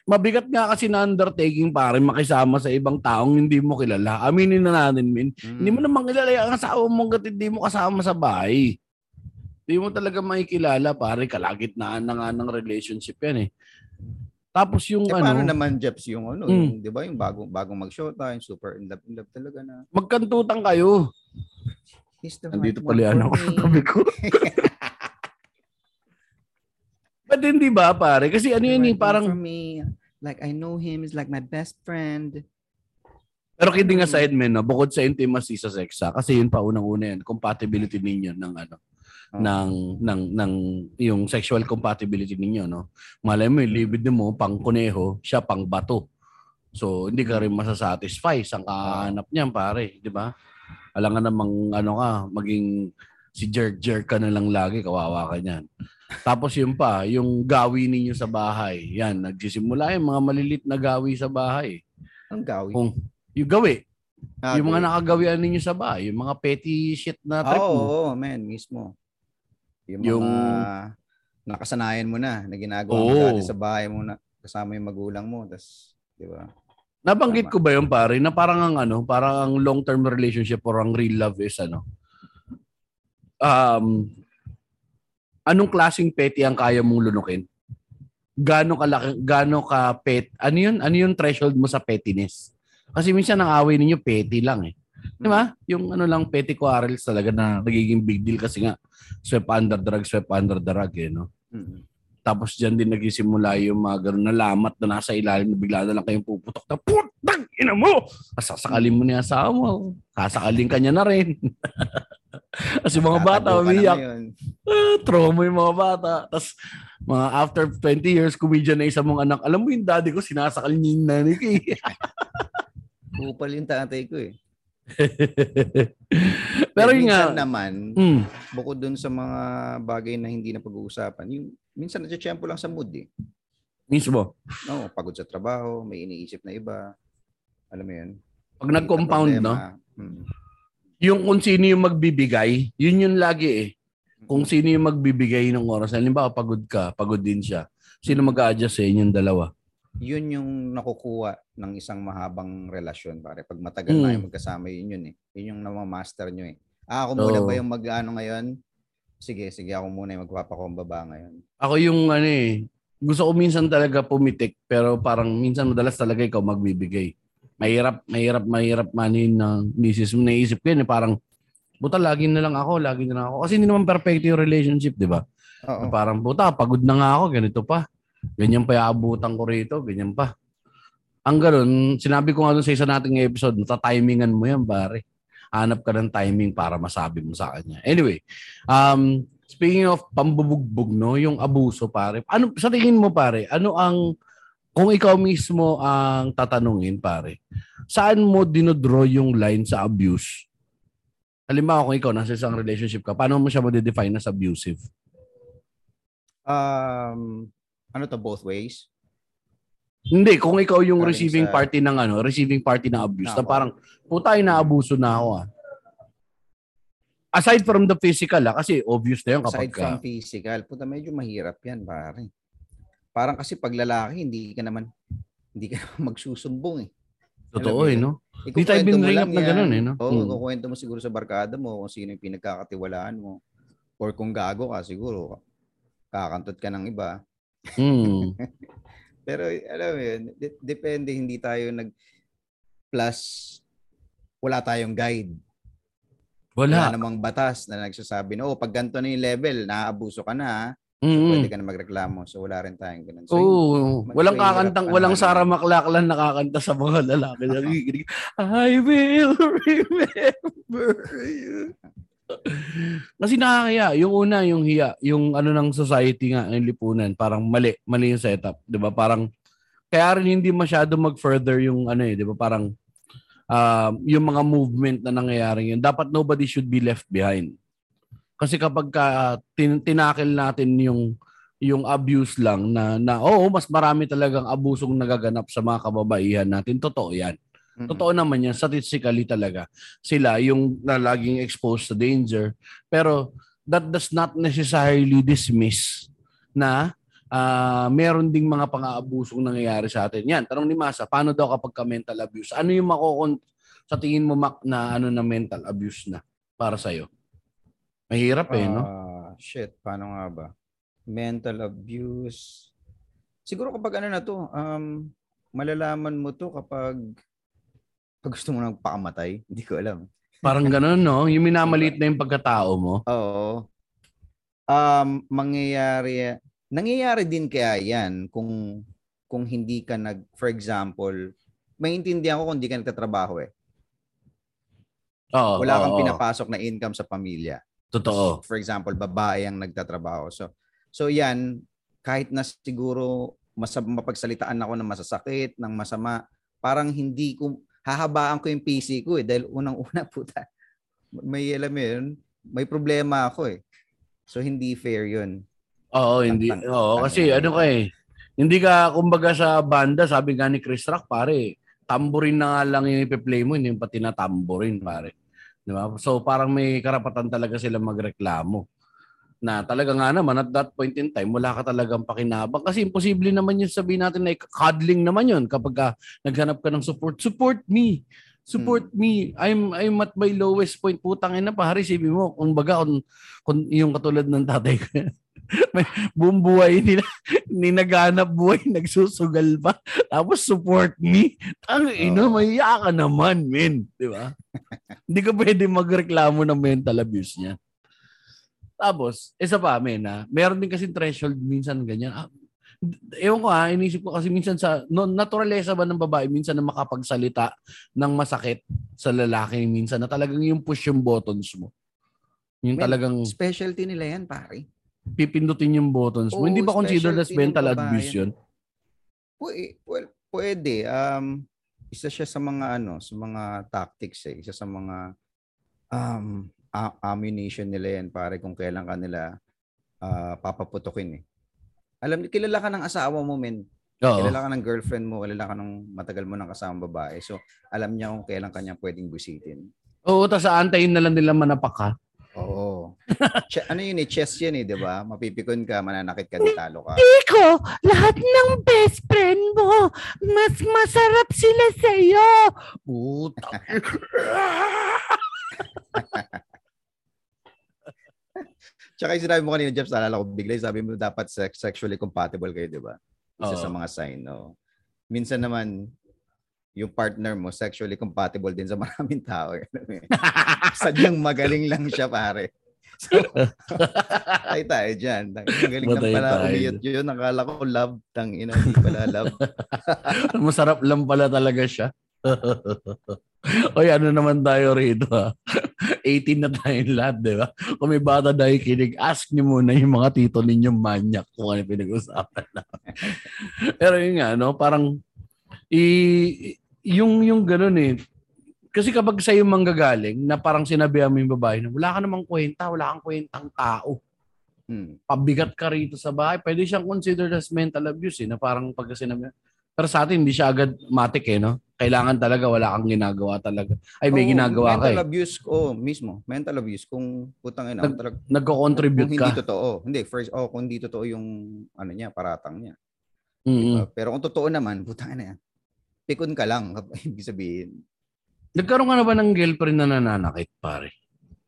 mabigat nga kasi na undertaking pare makisama sa ibang taong hindi mo kilala. Aminin na natin, min. Hmm. Hindi mo naman kilala yung asawa mo hanggat hindi mo kasama sa bahay. Hindi mo talaga makikilala, pare. Kalagitnaan na nga ng relationship yan eh. Tapos yung Eh, paano ano, naman, Jeps, yung ano, yung, di ba, yung bagong, bagong mag-shota, yung super in love, in love talaga na. magkantutan kayo. Nandito pala yan ako me. sa tabi ko. But hindi ba, pare? Kasi ano yun eh, parang for me. Like, I know him, he's like my best friend. Pero kidding aside, men, no, bukod sa intimacy sa sex, ha, kasi yun pa unang-una yan, compatibility ninyo ng ano. Ng ng ng yung sexual compatibility ninyo, no. Malay mo, yung libido mo pang kuneho, siya pang bato. So, hindi ka rin masasatisfy sa kahanap niyan, pare, di ba? Alam nga namang ano ka, maging si jerk jerk ka na lang lagi, kawawa ka niyan. Tapos yun pa, yung gawi ninyo sa bahay. Yan, nagsisimula yung mga malilit na gawi sa bahay. Ang gawi. Kung yung gawi, Ah, yung mga gawi. nakagawian ninyo sa bahay, yung mga petty shit na trip Oo, mo. oo, man, mismo. Yung, Yung- mga nakasanayan mo na, na ginagawa mo Oo. dati sa bahay mo na kasama yung magulang mo, tas, di ba? Nabanggit ko ba yung pare na parang ang ano, parang ang long-term relationship or ang real love is ano? Um, anong klaseng petty ang kaya mong lunukin? Gano kalaki, gano ka pet, ano yun? Ano yung threshold mo sa pettiness? Kasi minsan ang away ninyo petty lang eh. Di ba? Yung ano lang petty quarrels talaga na nagiging big deal kasi nga sweep under the rug, sweep under the rug eh, no? Mm. Tapos dyan din nagsisimula yung mga ganun na lamat na nasa ilalim na bigla na lang kayong puputok na putang ina mo! Sasakalin mo niya asawa mo. Sasakalin ka niya na rin. *laughs* Kasi mga bata, umiyak. Ah, trauma yung mga bata. Tapos, mga after 20 years, comedian na isa mong anak, alam mo yung daddy ko, sinasakal niya yung nanay ko eh. *laughs* Kupal yung tatay ko eh. *laughs* Pero Eh, yun nga, naman, mm, bukod dun sa mga bagay na hindi na pag-uusapan, yung minsan natsyempo lang sa mood eh. mismo, No, pagod sa trabaho, may iniisip na iba. Alam mo yun? pag nag-compound, no? Mm. Yung kung sino yung magbibigay, yun yung lagi eh. Kung sino yung magbibigay ng oras. Halimbawa, pagod ka, pagod din siya. Sino mag-a-adjust sa inyong dalawa? Yun yung nakukuha ng isang mahabang relasyon, pare. Pag matagal na Mm. yung magkasama, yun yun eh. Yun yung namamaster nyo eh. Ah, ako muna ba yung mag-ano ngayon? Sige, sige, ako muna yung magpapakumbaba ngayon. Ako yung ano eh, gusto ko minsan talaga pumitik, pero parang minsan madalas talaga ikaw magbibigay. Mahirap, mahirap, mahirap manin ng misis mo. Naisip ko yun eh, parang, buta, lagi na lang ako, lagi na lang ako. Kasi hindi naman perfect yung relationship, di ba? Parang, buta, pagod na nga ako, ganito pa. Ganyan pa yung ko rito, ganyan pa. Ang ganun, sinabi ko nga doon sa isa nating episode, natatimingan mo yan, pare. Hanap ka ng timing para masabi mo sa kanya. Anyway, um, speaking of pambubugbog, no, yung abuso, pare. Ano, sa tingin mo, pare, ano ang, kung ikaw mismo ang tatanungin, pare, saan mo dinodraw yung line sa abuse? Halimbawa, kung ikaw nasa isang relationship ka, paano mo siya ma-define as abusive? Um, ano to, both ways? Hindi, kung ikaw yung Galing receiving sa- party ng ano, receiving party ng abuse, na Nako. parang, puta, inaabuso na ako ah. Aside from the physical ah, kasi obvious na yun kapag Aside ka. from physical, puta medyo mahirap yan, pare. Parang kasi pag lalaki, hindi ka naman hindi ka naman *laughs* magsusumbong eh. Totoo eh, no? Di tayo Ikukwento mo binring lang up na yan. ganun eh, no? Oo, Hmm. kukwento mo siguro sa barkada mo kung sino yung pinagkakatiwalaan mo. Or kung gago ka, siguro kakantot ka ng iba. Hmm. *laughs* Pero alam mo yun, de- depende, hindi tayo nag plus wala tayong guide. Wala Wala. namang batas na nagsasabi na, oh, pag ganito na yung level, naaabuso ka na, ha? Mm. pwede ka na magreklamo. So wala rin tayong ganun. So, Oo. walang kakantang, pa walang. Sarah McLachlan nakakanta sa mga lalaki. *laughs* I will remember you. *laughs* Kasi nakakaya. Yung una, yung hiya. Yung ano ng society nga, yung lipunan. Parang mali. Mali yung setup. Ba? Parang, kaya rin hindi masyado mag-further yung ano eh. Ba? Parang, um, yung mga movement na nangyayari yun. Dapat nobody should be left behind. Kasi kapag ka, tin- tinakil natin yung yung abuse lang na, na oo, mas marami talagang abusong nagaganap sa mga kababaihan natin. Totoo yan. Mm-mm. Totoo naman yan. Statistically talaga. Sila yung na laging exposed to danger. Pero that does not necessarily dismiss na ah, meron ding mga pang-aabusong nangyayari sa atin. Yan, tanong ni Masa, paano daw kapag ka mental abuse? Ano yung makokon sa tingin mo Mac na ano na mental abuse na para sa'yo? Mahirap eh, no? Ah, shit, paano nga ba? Mental abuse. Siguro kapag ano na to, um, malalaman mo to kapag pag gusto mo nang pakamatay. Hindi ko alam. Parang ganun, no? Yung minamalit na yung pagkatao mo. Oo. Um, mangyayari, nangyayari din kaya yan kung kung hindi ka nag, for example, maintindihan ko kung hindi ka nagtatrabaho eh. Oo, Wala kang oo. pinapasok na income sa pamilya. Totoo. For example, babae ang nagtatrabaho. So, so yan, kahit na siguro mas mapagsalitaan ako ng masasakit, ng masama, parang hindi ko, hahabaan ko yung PC ko eh. Dahil unang-una *laughs* puta, may alam mo yun, may problema ako eh. So, hindi fair yun. Oo, hindi. Oo, kasi ano ka eh. Hindi ka, kumbaga sa banda, sabi nga ni Chris Rock, pare, tamborin na nga lang yung ipi-play mo, hindi yung pati na tamborin, pare. Di ba? So parang may karapatan talaga sila magreklamo. Na talaga nga naman, at that point in time, wala ka talagang pakinabang. Kasi imposible naman yung sabihin natin na cuddling naman yun kapag ka naghanap ka ng support. Support me. Support me. I'm I'm at my lowest point. Putang ina pare, sabi mo, kung baga kung, kung yung katulad ng tatay ko. *laughs* may buong buhay nila, ni naghanap buhay, *laughs* nagsusugal pa. Tapos support me. Ang ina, Oo. mahiya ka naman, men. Di ba? *laughs* Hindi ka pwede magreklamo ng mental abuse niya. Tapos, isa pa, men, ha? meron din kasi threshold minsan ganyan. Ah, ewan ko ha, inisip ko kasi minsan sa, no, naturalesa ba ng babae minsan na makapagsalita ng masakit sa lalaki minsan na talagang yung push yung buttons mo. Yung Men, talagang Specialty nila yan, pare. pipindutin yung buttons mo. Oo, Hindi ba considered as mental abuse yun? Pwede, well, pwede. Um, isa siya sa mga ano, sa mga tactics eh. Isa sa mga um, ammunition nila yan, pare, kung kailan ka nila ah, papaputukin eh. Alam, kilala ka ng asawa mo, men. Oo. Kilala ka ng girlfriend mo, kilala ka ng matagal mo ng kasamang babae. So, alam niya kung kailan kanya pwedeng busitin. Oo, tapos aantayin na lang nila manapak ka. Oo. *laughs* Che- ano yun eh, chess yan eh, di ba? Mapipikon ka, mananakit ka, di talo ka. Iko, lahat ng best friend mo, mas masarap sila sa'yo. Puta. *laughs* Tsaka yung sinabi mo kanina, Jeff, naalala ko bigla, sabi mo dapat sex, sexually compatible kayo, di ba? Isa Oo. sa mga sign, no? Minsan naman, yung partner mo, sexually compatible din sa maraming tao. eh. *laughs* Sadyang magaling lang siya, pare. So, *laughs* ay tayo dyan. Magaling lang pala umiyot yun. Nakala ko love. Tang ina, hindi pala love. *laughs* Masarap lang pala talaga siya. *laughs* Oy, ano naman tayo rito *laughs* ha? 18 na tayong lahat, di ba? Kung may bata dahil kinig, ask niyo muna yung mga tito ninyong manyak kung ano yung pinag-usapan na. *laughs* Pero yun nga, no? Parang, i, yung, yung ganun eh. Kasi kapag sa'yo manggagaling, na parang sinabihan mo yung babae na wala ka namang kwenta, wala kang kwentang tao. Hmm. pabigat ka rito sa bahay, pwede siyang considered as mental abuse eh, na parang pag sinabi. Pero sa atin, hindi siya agad matik eh, no? Kailangan talaga, wala kang ginagawa talaga. Ay, may Oo, ginagawa ka mental eh. abuse, oh, mismo. Mental abuse. Kung putang ina, Nag- Nagko-contribute kung ka. hindi totoo. Hindi, first, oh, kung hindi totoo yung, ano niya, paratang niya. Mm-mm. Uh, pero kung totoo naman, putang ina yan. Pikon ka lang, *laughs* ibig sabihin. Nagkaroon ka na ba ng girlfriend na nananakit, pare?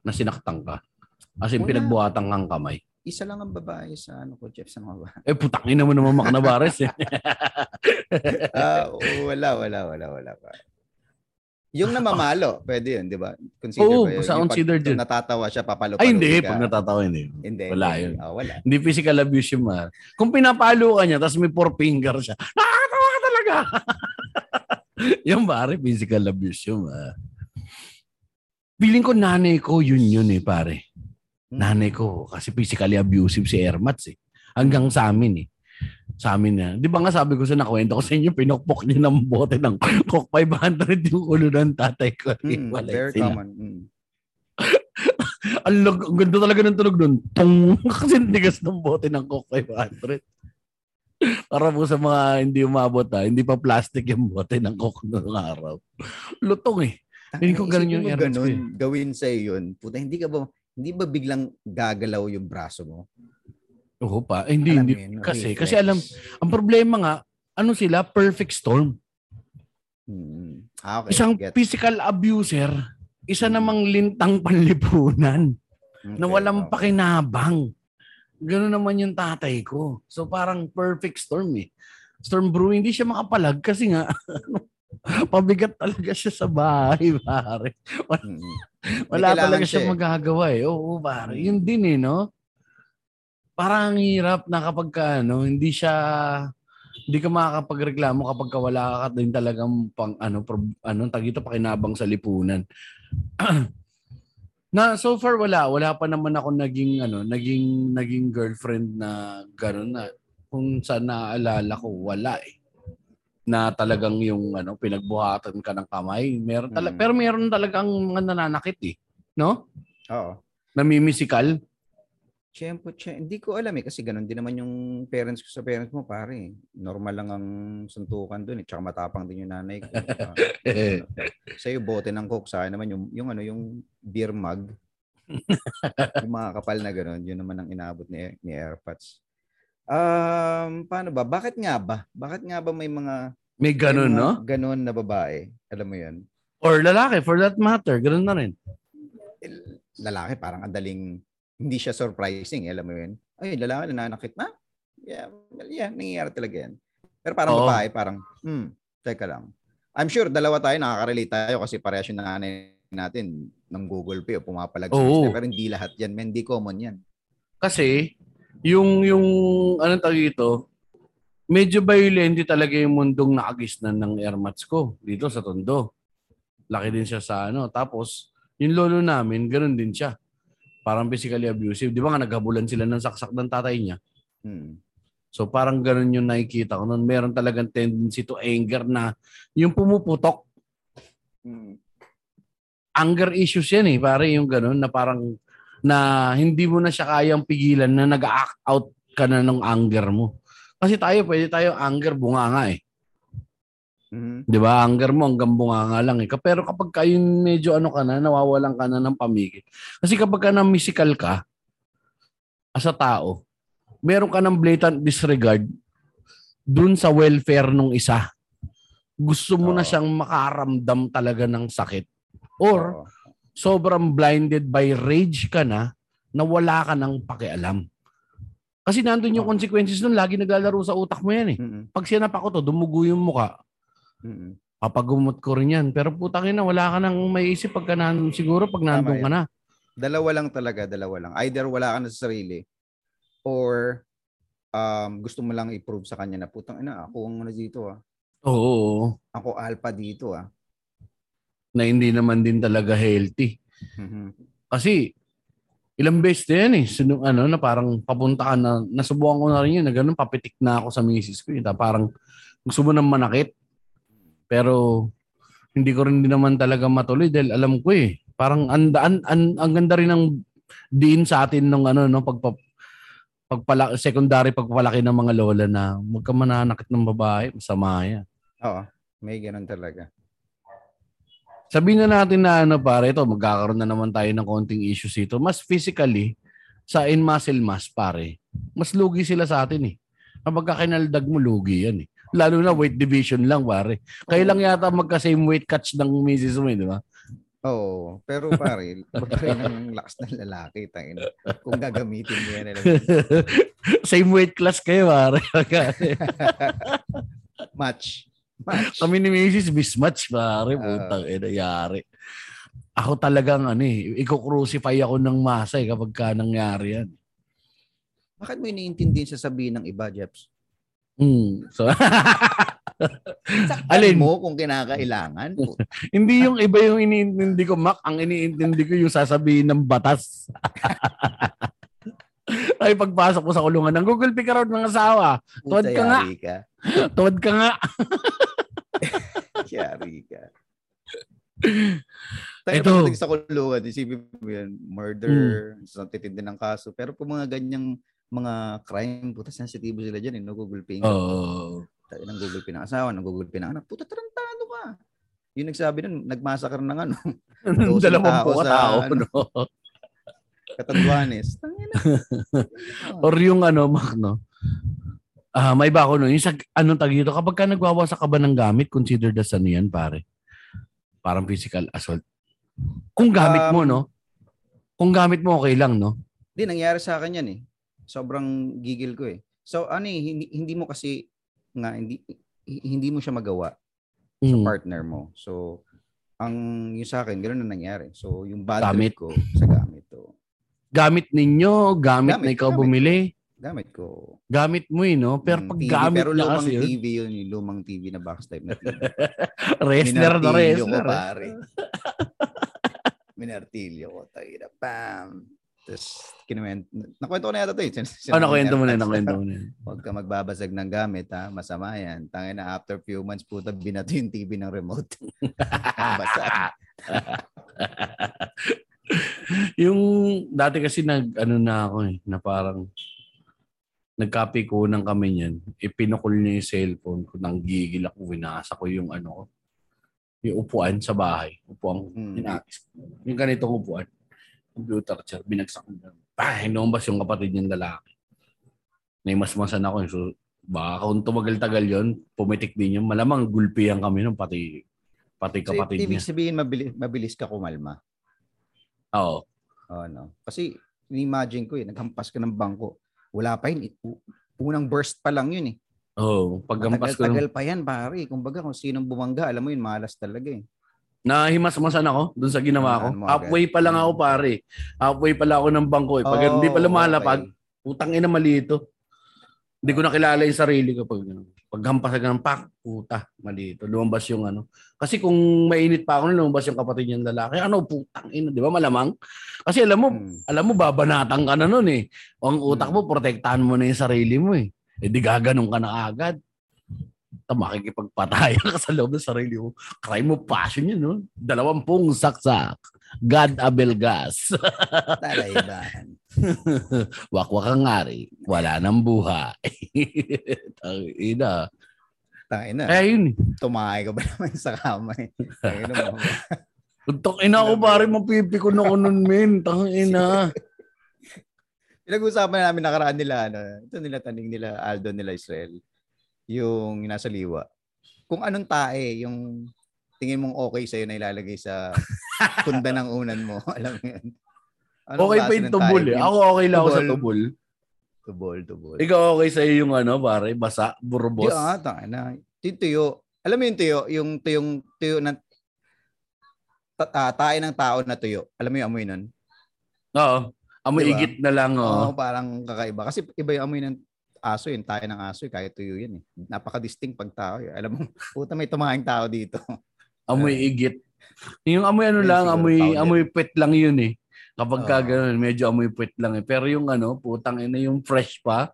Na sinaktan ka? As in, Wala. pinagbuhatang kang kamay. Isa lang ang babae sa ano ko, Jeff, sa mga babae. Eh, putangin naman naman maknabares eh. *laughs* Ah, wala, wala, wala, wala pa. Yung *laughs* namamalo, pwede yun, di ba? Consider Oo, ba yun? considered pag, yun. natatawa siya, papalo Ay, hindi. Pag natatawa, hindi. Hindi. Wala hindi. yun. Ah, wala. Hindi physical abuse yung ma. Kung pinapalo ka niya, tapos may four finger siya, *laughs* nakakatawa ka talaga. yung pare, physical abuse yung ma. Feeling ko nanay ko yun yun eh, pare. Hmm. Nanay ko, kasi physically abusive si Ermats eh. Hanggang sa amin eh. Sa amin na. Di ba nga sabi ko sa nakwento ko sa inyo, pinokpok niya ng bote ng Coke 500 yung ulo ng tatay ko. Mm, very sila. common. Mm. *laughs* Ang, lag- ang ganda talaga ng tunog doon. Tong! *laughs* Kasi tigas ng bote ng Coke 500. Para po sa mga hindi umabot ha, hindi pa plastic yung bote ng Coke noong araw. Lutong eh. Hindi ko ganun yung ko ganun, eh. gawin sa yun. Puta, hindi ka ba, hindi ba biglang gagalaw yung braso mo? Oo pa. Eh, hindi, Alam hindi. yun, Kasi, reflex. kasi alam, ang problema nga, ano sila, perfect storm. Mm. Ah, okay. Isang Get. physical abuser, isa namang lintang panlipunan na Okay, walang okay. pakinabang. Ganun naman yung tatay ko. So parang perfect storm eh. Storm brewing, hindi siya makapalag kasi nga *laughs* *laughs* pabigat talaga siya sa bahay, *laughs* pare. Mm. Wala talaga siya eh. magagawa eh. Oo, pare. Mm. Yun din eh, no? Parang ang hirap na kapag ka, ano, hindi siya hindi ka makakapagreklamo kapag ka wala ka din talagang pang ano pro, ano tag ito pakinabang sa lipunan. *clears throat* na so far wala wala pa naman ako naging ano naging naging girlfriend na gano'n na kung saan naaalala ko wala eh na talagang yung ano pinagbuhatan ka ng kamay meron tala- Mm. pero meron talagang mga nananakit eh no Oo. namimisikal Siyempre, siya- hindi ko alam eh kasi ganun din naman yung parents ko sa parents mo pare. Normal lang ang suntukan doon eh. Tsaka matapang din yung nanay ko. Ah, *laughs* sa iyo bote ng coke sa naman yung yung ano yung beer mug. *laughs* yung mga kapal na ganun, yun naman ang inaabot ni ni AirPods. Um, paano ba? Bakit nga ba? Bakit nga ba may mga may ganun may mga no Ganun na babae. Alam mo 'yun. Or lalaki, for that matter. Ganun na rin. lalaki parang andaling hindi siya surprising, eh, alam mo yun. Ay, lalaki nananakit na. Yeah, well, yeah, nangyayari talaga yan. Pero parang Oo. babae, parang, hmm, teka lang. I'm sure dalawa tayo nakaka-relate tayo kasi parehas yung nanay natin ng Google Pay o pumapalag sa. Pero hindi lahat yan, men, hindi common yan. Kasi, yung, yung, anong tawag ito, medyo violent talaga yung mundong nakagisnan ng airmats ko dito sa Tondo. Laki din siya sa ano. Tapos, yung lolo namin, ganun din siya. Parang physically abusive. Di ba nga naghabulan sila ng saksak ng tatay niya? Hmm. So parang ganun yung nakikita ko. Nun meron talagang tendency to anger na yung pumuputok. Hmm. Anger issues yan eh. Pare yung ganun na parang na hindi mo na siya kayang pigilan na nag-act out ka na ng anger mo. Kasi tayo, pwede tayo anger bunganga eh. Mhm. Di ba? Anger mo hanggang bunganga lang eh. Pero kapag kayo medyo ano ka na, nawawalan ka na ng pamigil. Kasi kapag ka na musical ka, as a tao, meron ka ng blatant disregard dun sa welfare nung isa. Gusto mo na Oo. siyang makaramdam talaga ng sakit. Or, Oo. Sobrang blinded by rage ka na na wala ka ng pakialam. Kasi nandun yung consequences nun, lagi naglalaro sa utak mo yan eh. Pag sinapa ko to, dumugo yung muka, papagumot ko rin yan. Pero putang ina, wala ka nang maiisip pagka nandun, siguro pag nandun ka na. Dalawa lang talaga, dalawa lang. Either wala ka na sa sarili or um, gusto mo lang i-prove sa kanya na putang ina, ako ang ano dito ah. Oo, Ako alpha dito ah. Na hindi naman din talaga healthy. Mhm. Kasi, ilang beses na yan eh. Sino, ano, na parang papunta ka na, nasubukan ko na rin yun, na ganun, papitik na ako sa misis ko. eh. Ta- Parang gusto mo nang manakit. Pero, hindi ko rin din naman talaga matuloy dahil alam ko eh. Parang ang, ang, ang, ang ganda rin ng diin sa atin nung ano, no, pagpa, pagpala, secondary pagpapalaki ng mga lola na huwag ka mananakit ng babae, masama yan. Oo, may ganun talaga. Sabihin na natin na ano pare, ito magkakaroon na naman tayo ng konting issues dito. Mas physically, sa in muscle mass pare, mas lugi sila sa atin eh. Kapag ka kinaldag mo, lugi yan eh. Lalo na weight division lang pare. Kayo lang yata magka-same weight catch ng misis mo eh, di ba? Oo, pero pare, rin ang lakas ng lalaki. Tangin. Kung gagamitin mo yan. *laughs* same weight class kayo pare. *laughs* Match. Match. Kami ni misis mismatch pare. Ah. Putang ina, yari. Ako talagang ano eh, i-crucify ako ng masa eh kapag ka nangyari yan. Bakit mo iniintindi yung sasabihin ng iba, Jeps? Mm. So, *laughs* Alin? mo kung kinakailangan. *laughs* Hindi yung iba yung iniintindi ko, Mac. Ang iniintindi ko yung sasabihin ng batas. *laughs* Ay, pagpasok ko sa kulungan, ng Google Pick raw ng asawa. Tuwad ka nga. Ka. Tuwad ka nga. Yari ka. Ito. Tayo pagdating sa kulungan, isipin mo yan, murder, sa titindi ng kaso. Pero kung mga ganyang mga crime, puta sensitibo sila dyan, eh, no? Google Pay. Oo. Tayo ng Google Pay ng asawa, ng Google Pay ng anak. Puta, tarantado ka. Yung nagsabi nun, nagmasakar ng ano, *laughs* Dalawang tao sa tao. ano. No? katanduanes. Tangina. *laughs* Or yung ano, Mac, no? Ah, may iba ako no. Yung sa anong tag dito, kapag ka nagwawasak ka ba ng gamit, considered as ano yan, pare? Parang physical assault. Kung gamit mo, Um, no? Kung gamit mo, okay lang, no? Hindi, nangyari sa akin yan eh. Sobrang gigil ko eh. So, ano eh, hindi, hindi mo kasi, nga, hindi, hi- hindi mo siya magawa sa Mm. partner mo. So, ang yung sa akin, ganoon na nangyari. So, yung bad Gamit. ko sa gamit to. Gamit ninyo, gamit, na Gamit, ikaw gamit. bumili. Gamit ko. Gamit mo eh, no? Pero Mm, pag TV, gamit pero lumang kasi TV yun, yung lumang TV na box type na TV. *laughs* wrestler na Minartilyo ko, wrestler. eh. pare. Minartilyo ko, tayo na, bam. Tapos, kinuwent, nakwento ko na yata ito eh. Sin- Oh, nakwento mo na, nakwento mo na. Huwag ka magbabasag ng gamit ha, masama yan. Tangin na after few months puta binato yung TV ng remote. *laughs* Basa. yung dati kasi nag ano na ako eh, na parang nagkapikunan kami niyan. Ipinukol niya yung cellphone ko. Nang gigil ako, winasa ko yung ano ko. Yung upuan sa bahay. Upuan, Hmm. hinakis ko. Yung ganitong upuan. Computer chair, binagsak ko. Pah, inumbas yung kapatid niyang lalaki. Naimasmasan ako. So, baka kung tumagal-tagal yon pumitik din yun. Malamang gulpihan kami nun, pati Pati So, kapatid ibig niya. sabihin, mabilis, mabilis ka kumalma. Oo. Oh, no? Kasi, imagine ko eh, naghampas ka ng bangko. Wala pa yun. Unang burst pa lang yun eh. Oo. Paggampas ko. Tagal pa yan, pare. Kumbaga, kung sinong bumangga, alam mo yun, malas talaga eh. Nahimas-masan ako dun sa ginawa ko. Halfway pa lang ako pare. Halfway pa lang ako ng bangko eh. Pag hindi pa Oh, lumalapag, okay. putang ina mali ito. Hindi ko nakilala yung sarili ko pag paghampas ka ng pak, puta, mali ito. Lumabas yung ano. Kasi kung mainit pa ako, lumabas yung kapatid niyang lalaki. Ano, putang ina, di ba malamang? Kasi alam mo, Hmm. alam mo, babanatan ka na nun eh. O ang utak Hmm. mo, protektahan mo na yung sarili mo eh. Eh di gaganong ka na agad. Ta makikipagpatayan ka sa loob ng sarili mo. Crime of passion yun, no? Dalawampung saksak. God Abelgas. *laughs* Talaiban. *laughs* Wakwak ang ngari. Wala nang buhay. *laughs* Ina. Tangin na. Eh, yun. Tumahay ka ba naman sa kama. Tangin na mo. *laughs* Tang ina ko pare mapipikon ako nun, men. Tang ina. Pinag-usapan namin nakaraan nila, ano, ito nila taning nila Aldo nila Israel, yung nasa liwa. Kung anong tae, yung tingin mong okay sa'yo na ilalagay sa kunda ng unan mo. Alam mo yun? Anong Okay pa yung ng tubol tae? eh. Ako okay lang ako sa Tubol. tubol. Tubol. Ikaw okay sa'yo yung ano, pare? Basa? Burbos? Di ah, tanga na. Yung tuyo. Alam mo yung tuyo? Yung tuyong, tuyo na ta- ah, tae ng tao na tuyo. Alam mo yung amoy nun? Oo. Amoy Diba? igit na lang, Oo, oh. parang kakaiba. Kasi iba yung amoy ng aso yun. Tayo ng aso, eh, kahit tuyo yun eh. Napaka-distinct pag tao. eh. Alam mo, *laughs* puta may tumahing tao dito. Amoy igit. Yung amoy ano Yun lang, amoy amoy pet lang yun eh. Kapag ka Oo. ganun, medyo amoy pet lang eh. Pero yung ano, putang ina yung fresh pa,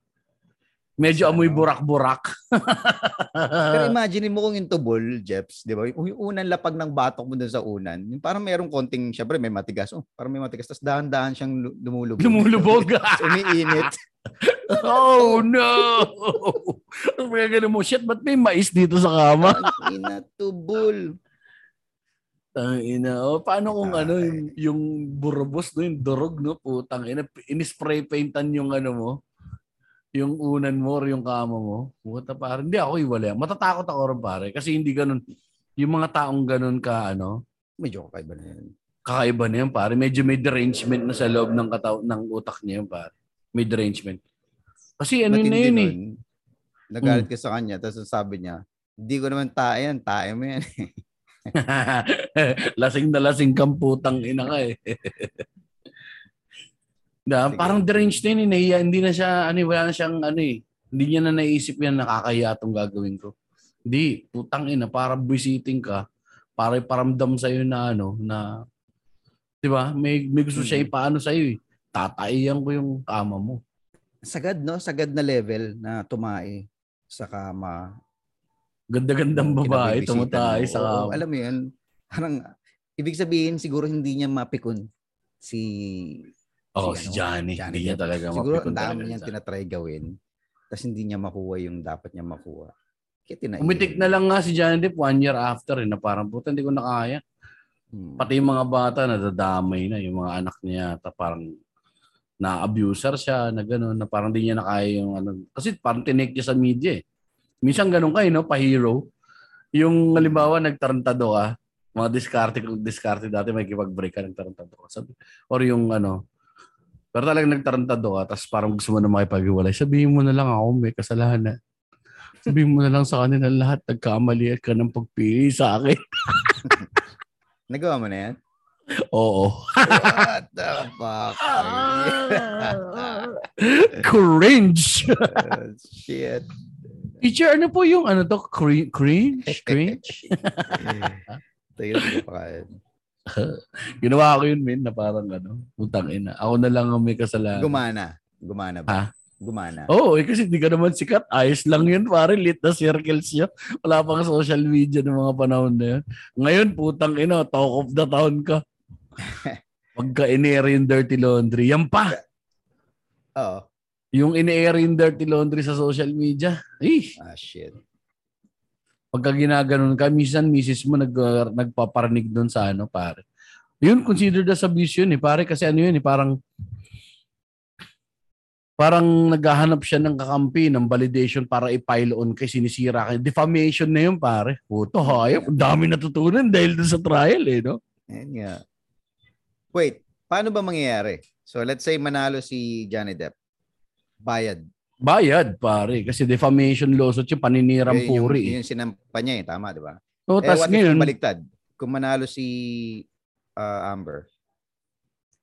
medyo amoy ano? burak-burak. Pero *laughs* imagine mo kung yung tubol, Jeps, di ba? Yung, unang lapag ng batok mo dun sa unan, yung parang merong konting, syempre may matigas. Oh, parang may matigas. Tapos dahan-dahan siyang lu- lumulubog. Lumulubog. *laughs* Tapos umiinit. *laughs* oh no! Mga ganun mo, shit, ba't may mais dito sa kama? Ina, tubol. Tang ina. Oh, paano kung ano yung, yung burobos no, yung durog no, putang ina, in-spray paintan yung ano mo, yung unan mo or yung kama mo. Puta pare, hindi ako iwala. Matatakot ako rin pare kasi hindi ganun yung mga taong ganun ka ano, Medyo kakaiba na yun. kakaiba na yan pare. Medyo may derangement na sa loob ng kataw ng utak niya yun pare. May derangement. Kasi ano na Matindi yun eh. Nagalit ka sa kanya, tapos sabi niya, hindi ko naman tayo yan, tayo mo yan. *laughs* *laughs* lasing na lasing kang putang ina ka eh. *laughs* Na, Sige. parang deranged na yun, eh, nahiya, hindi na siya, ano, eh, wala na siyang, ano eh, hindi niya na naisip yan, nakakaya itong gagawin ko. Hindi, putang ina, para visiting ka, para iparamdam sa'yo na, ano, na, di ba, may, may gusto siya Hmm. ipaano sa'yo eh. Tataiyan ko yung kama mo. Sagad, no? Sagad na level na tumae sa kama. Ganda-gandang babae, mo. sa Oo, kama. alam mo yun, parang, ibig sabihin, siguro hindi niya mapikon si Oh, si si ano, Johnny. Johnny Hindi niya talaga Siguro mapikon ang dami niyang tinatry gawin. Tapos hindi niya makuha yung dapat niya makuha. Kaya tinaiya. Umitik na lang nga si Johnny Depp one year after eh, na parang puta hindi ko nakaya. Hmm. Pati yung mga bata nadadamay na, yung mga anak niya ta parang na-abuser siya, na gano'n, na parang di niya nakaya yung ano. Kasi parang tinake niya sa media eh. Minsan ganun kayo, no? Pa-hero. Yung halimbawa, nagtarantado ka, mga diskarte, diskarte dati, may kipag-break ka, nagtarantado ka. Sabi, or yung ano, pero talagang nagtarantado ka, tapos parang gusto mo na makipag-iwalay, sabihin mo na lang ako, may kasalanan. Sabihin mo na lang sa kanila lahat, nagkamali ka ng pagpili sa akin. *laughs* Nagawa mo na yan? Oo. What the fuck? *laughs* Cringe! Uh, *laughs* shit. Teacher, ano po yung ano to? Cringe? Cringe? Cringe? *laughs* Tayo ko pa kain. *laughs* Ginawa ko yun, min, na parang ano, putang ina. Ako na lang ang may kasalanan. Gumana. Gumana ba? Ha? Gumana. Oo, eh, kasi di ka naman sikat. Ayos lang yun, pare. Lit na circles yun. Wala pang social media ng mga panahon na yun. Ngayon, putang ina, talk of the town ka. *laughs* Pagka in-air yung dirty laundry. Yan pa. Oo. Yung in-air yung dirty laundry sa social media. Eh, Ah, shit. pagka ginaganon ka, minsan misis mo nag, uh, nagpaparinig doon sa ano, pare. Yun, considered as abuse yun eh, pare. Kasi ano yun eh, parang parang naghahanap siya ng kakampi ng validation para i-pile on kay sinisira kay defamation na yun pare. Puto hayop, ang dami natutunan dahil dun sa trial eh, no? Ayan nga. Wait, paano ba mangyayari? So let's say manalo si Johnny Depp. Bayad. Bayad pare kasi defamation lawsuit yung paninirang yung, puri. eh. yun sinampa niya eh, tama, di ba? So, eh, tas what if ngayon, kung baliktad? Kung manalo si ah, Amber,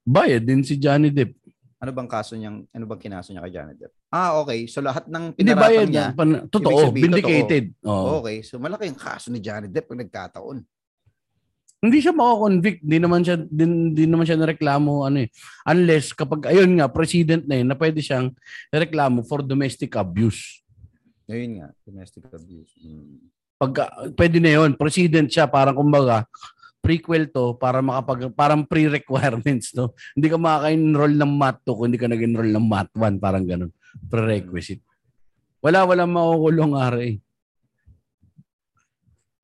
bayad din si Johnny Depp. ano bang kaso niyang, ano bang kinaso niya kay Johnny Depp? Ah, okay. So lahat ng bayad niya. Pan- totoo, sabihin, vindicated. Oo. okay. So malaki yung kaso ni Johnny Depp pag nagkataon. Hindi siya mako-convict, hindi naman siya din din naman siya nareklamo ano eh. Unless kapag ayun nga president na yun na pwede siyang reklamo for domestic abuse. Ngayon nga, domestic abuse. Hmm. Pag pwede na yun, president siya parang kumbaga prequel to para makapag parang pre-requirements no. Hindi ka makaka-enroll ng math 2 kung hindi ka nag-enroll ng math 1 parang ganun. Prerequisite. Wala wala makukulong RA.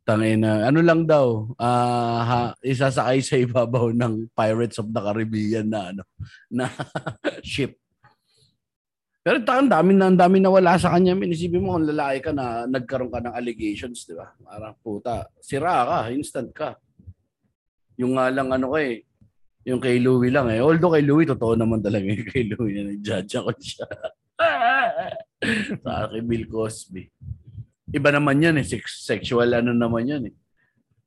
Tangina, ano lang daw, ah ha, isasakay sa ibabaw ng Pirates of the Caribbean na ano, na *laughs* ship. Pero ang dami na ang dami na wala sa kanya. Minisipin mo kung lalaki ka na nagkaroon ka ng allegations, di ba? Parang puta, sira ka, instant ka. Yung nga lang ano ko eh, yung kay Louie lang eh. Although kay Louie, totoo naman talaga yung *laughs* kay Louie na nag-judge ako siya. *laughs* sa kay Bill Cosby. Iba naman yan eh. Sex- sexual ano naman yan eh.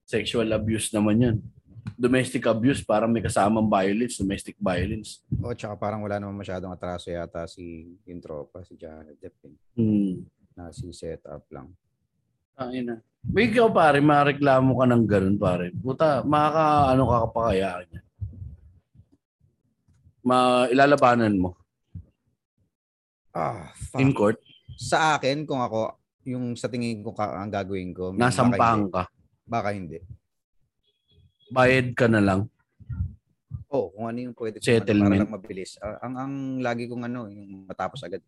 Sexual abuse naman yan. Domestic abuse, parang may kasamang violence, domestic violence. O, tsaka parang wala naman masyadong atraso yata si yung tropa, si Johnny Depp. eh. Hmm. Na si set up lang. Ay na. May ikaw pare, mareklamo ka ng ganun pare. Puta, makaka ano ka pa kaya niya. Ma ilalabanan mo Ah, fuck. in court, Sa akin, kung ako, yung sa tingin ko ka, ang gagawin ko, baka nasampahan hindi. ka. Baka hindi. Bayad ka na lang. Oh, kung ano yung pwede ko Settlement. para lang mabilis. Ah, ang ang lagi kong ano, yung matapos agad.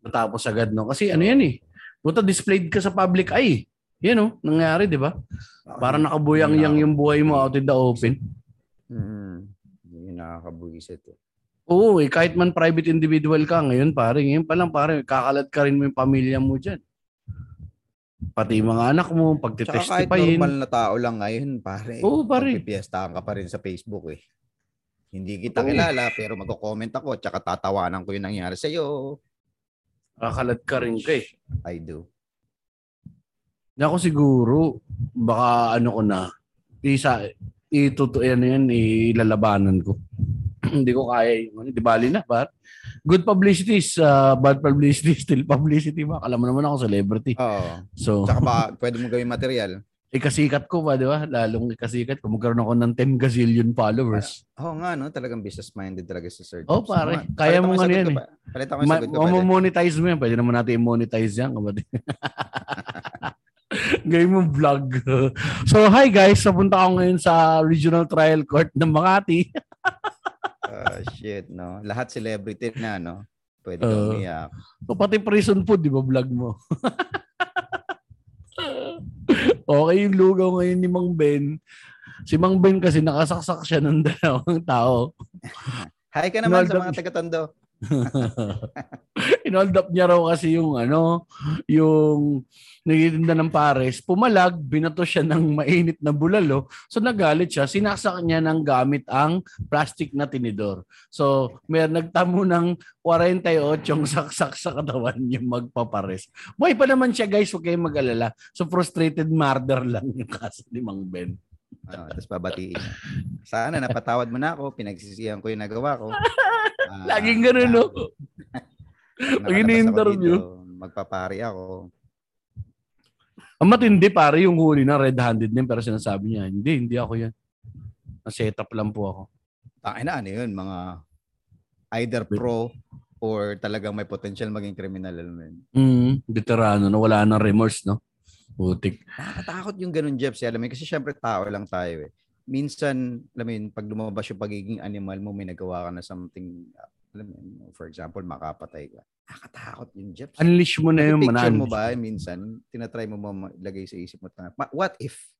Matapos agad no. Kasi ano yan eh. Puta displayed ka sa public eye. Yan oh, nangyari 'di ba? Para nakabuyang yang yung buhay mo out in the open. Mm. Yun nakakabuisit. Eh. Oo, eh, kahit man private individual ka ngayon, pare, ngayon pa lang pare, kakalat ka rin mo yung pamilya mo diyan. Pati yung mga anak mo, Tsaka kahit pagtitestipayin. normal na tao lang ngayon, pare. Oo, pare. Magpipiestahan ka pa rin sa Facebook eh. Hindi kita Oo. kilala, pero magko-comment ako, tsaka tatawanan ko yung nangyari sa'yo. Kakalat ka rin ka eh. I do. Ako siguro, baka ano ko na, isa, ituto, ano yan, ilalabanan ko. *clears throat* Hindi ko kaya yung, ano, di bali na, par. Good publicity is uh, bad publicity, *laughs* still publicity ba? Alam mo naman ako, celebrity. Oo. So, Tsaka baka *laughs* pwede mo gawing material. ikasikat ko ba, di ba? Lalong ikasikat ko. Magkaroon ako ng 10 gazillion followers. Oo nga, no? Talagang business-minded talaga si Sir Oh, Jobs. pare. Mga- Kaya mo nga yan eh. pa- Palit ako yung Ma- sagot ko. pwede. monetize mo yan. Pwede naman natin i-monetize yan. Kapatid. *laughs* Gawin mo vlog. so, hi guys. Napunta ako ngayon sa Regional Trial Court ng Makati. Ah, shit, no? Lahat celebrity na, no? Pwede Oo. kang umiyak. So, pati prison food, di ba, vlog mo? *laughs* okay yung lugaw ngayon ni Mang Ben. Si Mang Ben kasi nakasaksak siya ng dalawang tao. *laughs* Hi ka naman sa mga taga-tondo. *laughs* Inold up niya raw kasi yung ano, yung nagtitinda ng pares, pumalag, binato siya ng mainit na bulalo. So nagalit siya, sinaksak niya ng gamit ang plastic na tinidor. So may nagtamo ng 48 yung *laughs* saksak sa katawan yung magpapares. Buhay pa naman siya guys, huwag kayong mag-alala. So frustrated murder lang yung *laughs* kaso ni Mang Ben. Ah, tapos babatiin. Sana napatawad mo na ako, pinagsisihan ko yung nagawa ko. Ah, *laughs* Laging ganun, no? *laughs* Pag ako ini-interview. dito, Magpapari ako. Ang matindi pare yung huli na red-handed din pero sinasabi niya, hindi, hindi ako yan. Na-set up lang po ako. Tangin na, ano yun, mga either pro or talagang may potential maging criminal. Alam mo yun. Mm, veterano na wala nang remorse, no? Putik. Nakakatakot yung ganun, Jeff. Alam mo kasi syempre tao lang tayo eh. Minsan, alam mo yun, pag lumabas yung pagiging animal mo, may nagawa ka na something, uh, alam mo yun, for example, makapatay ka. Nakakatakot yun, Jeff. Unleash mo na yung manan. mo ba minsan, tinatry mo ba lagay sa isip mo, "Ma- what if?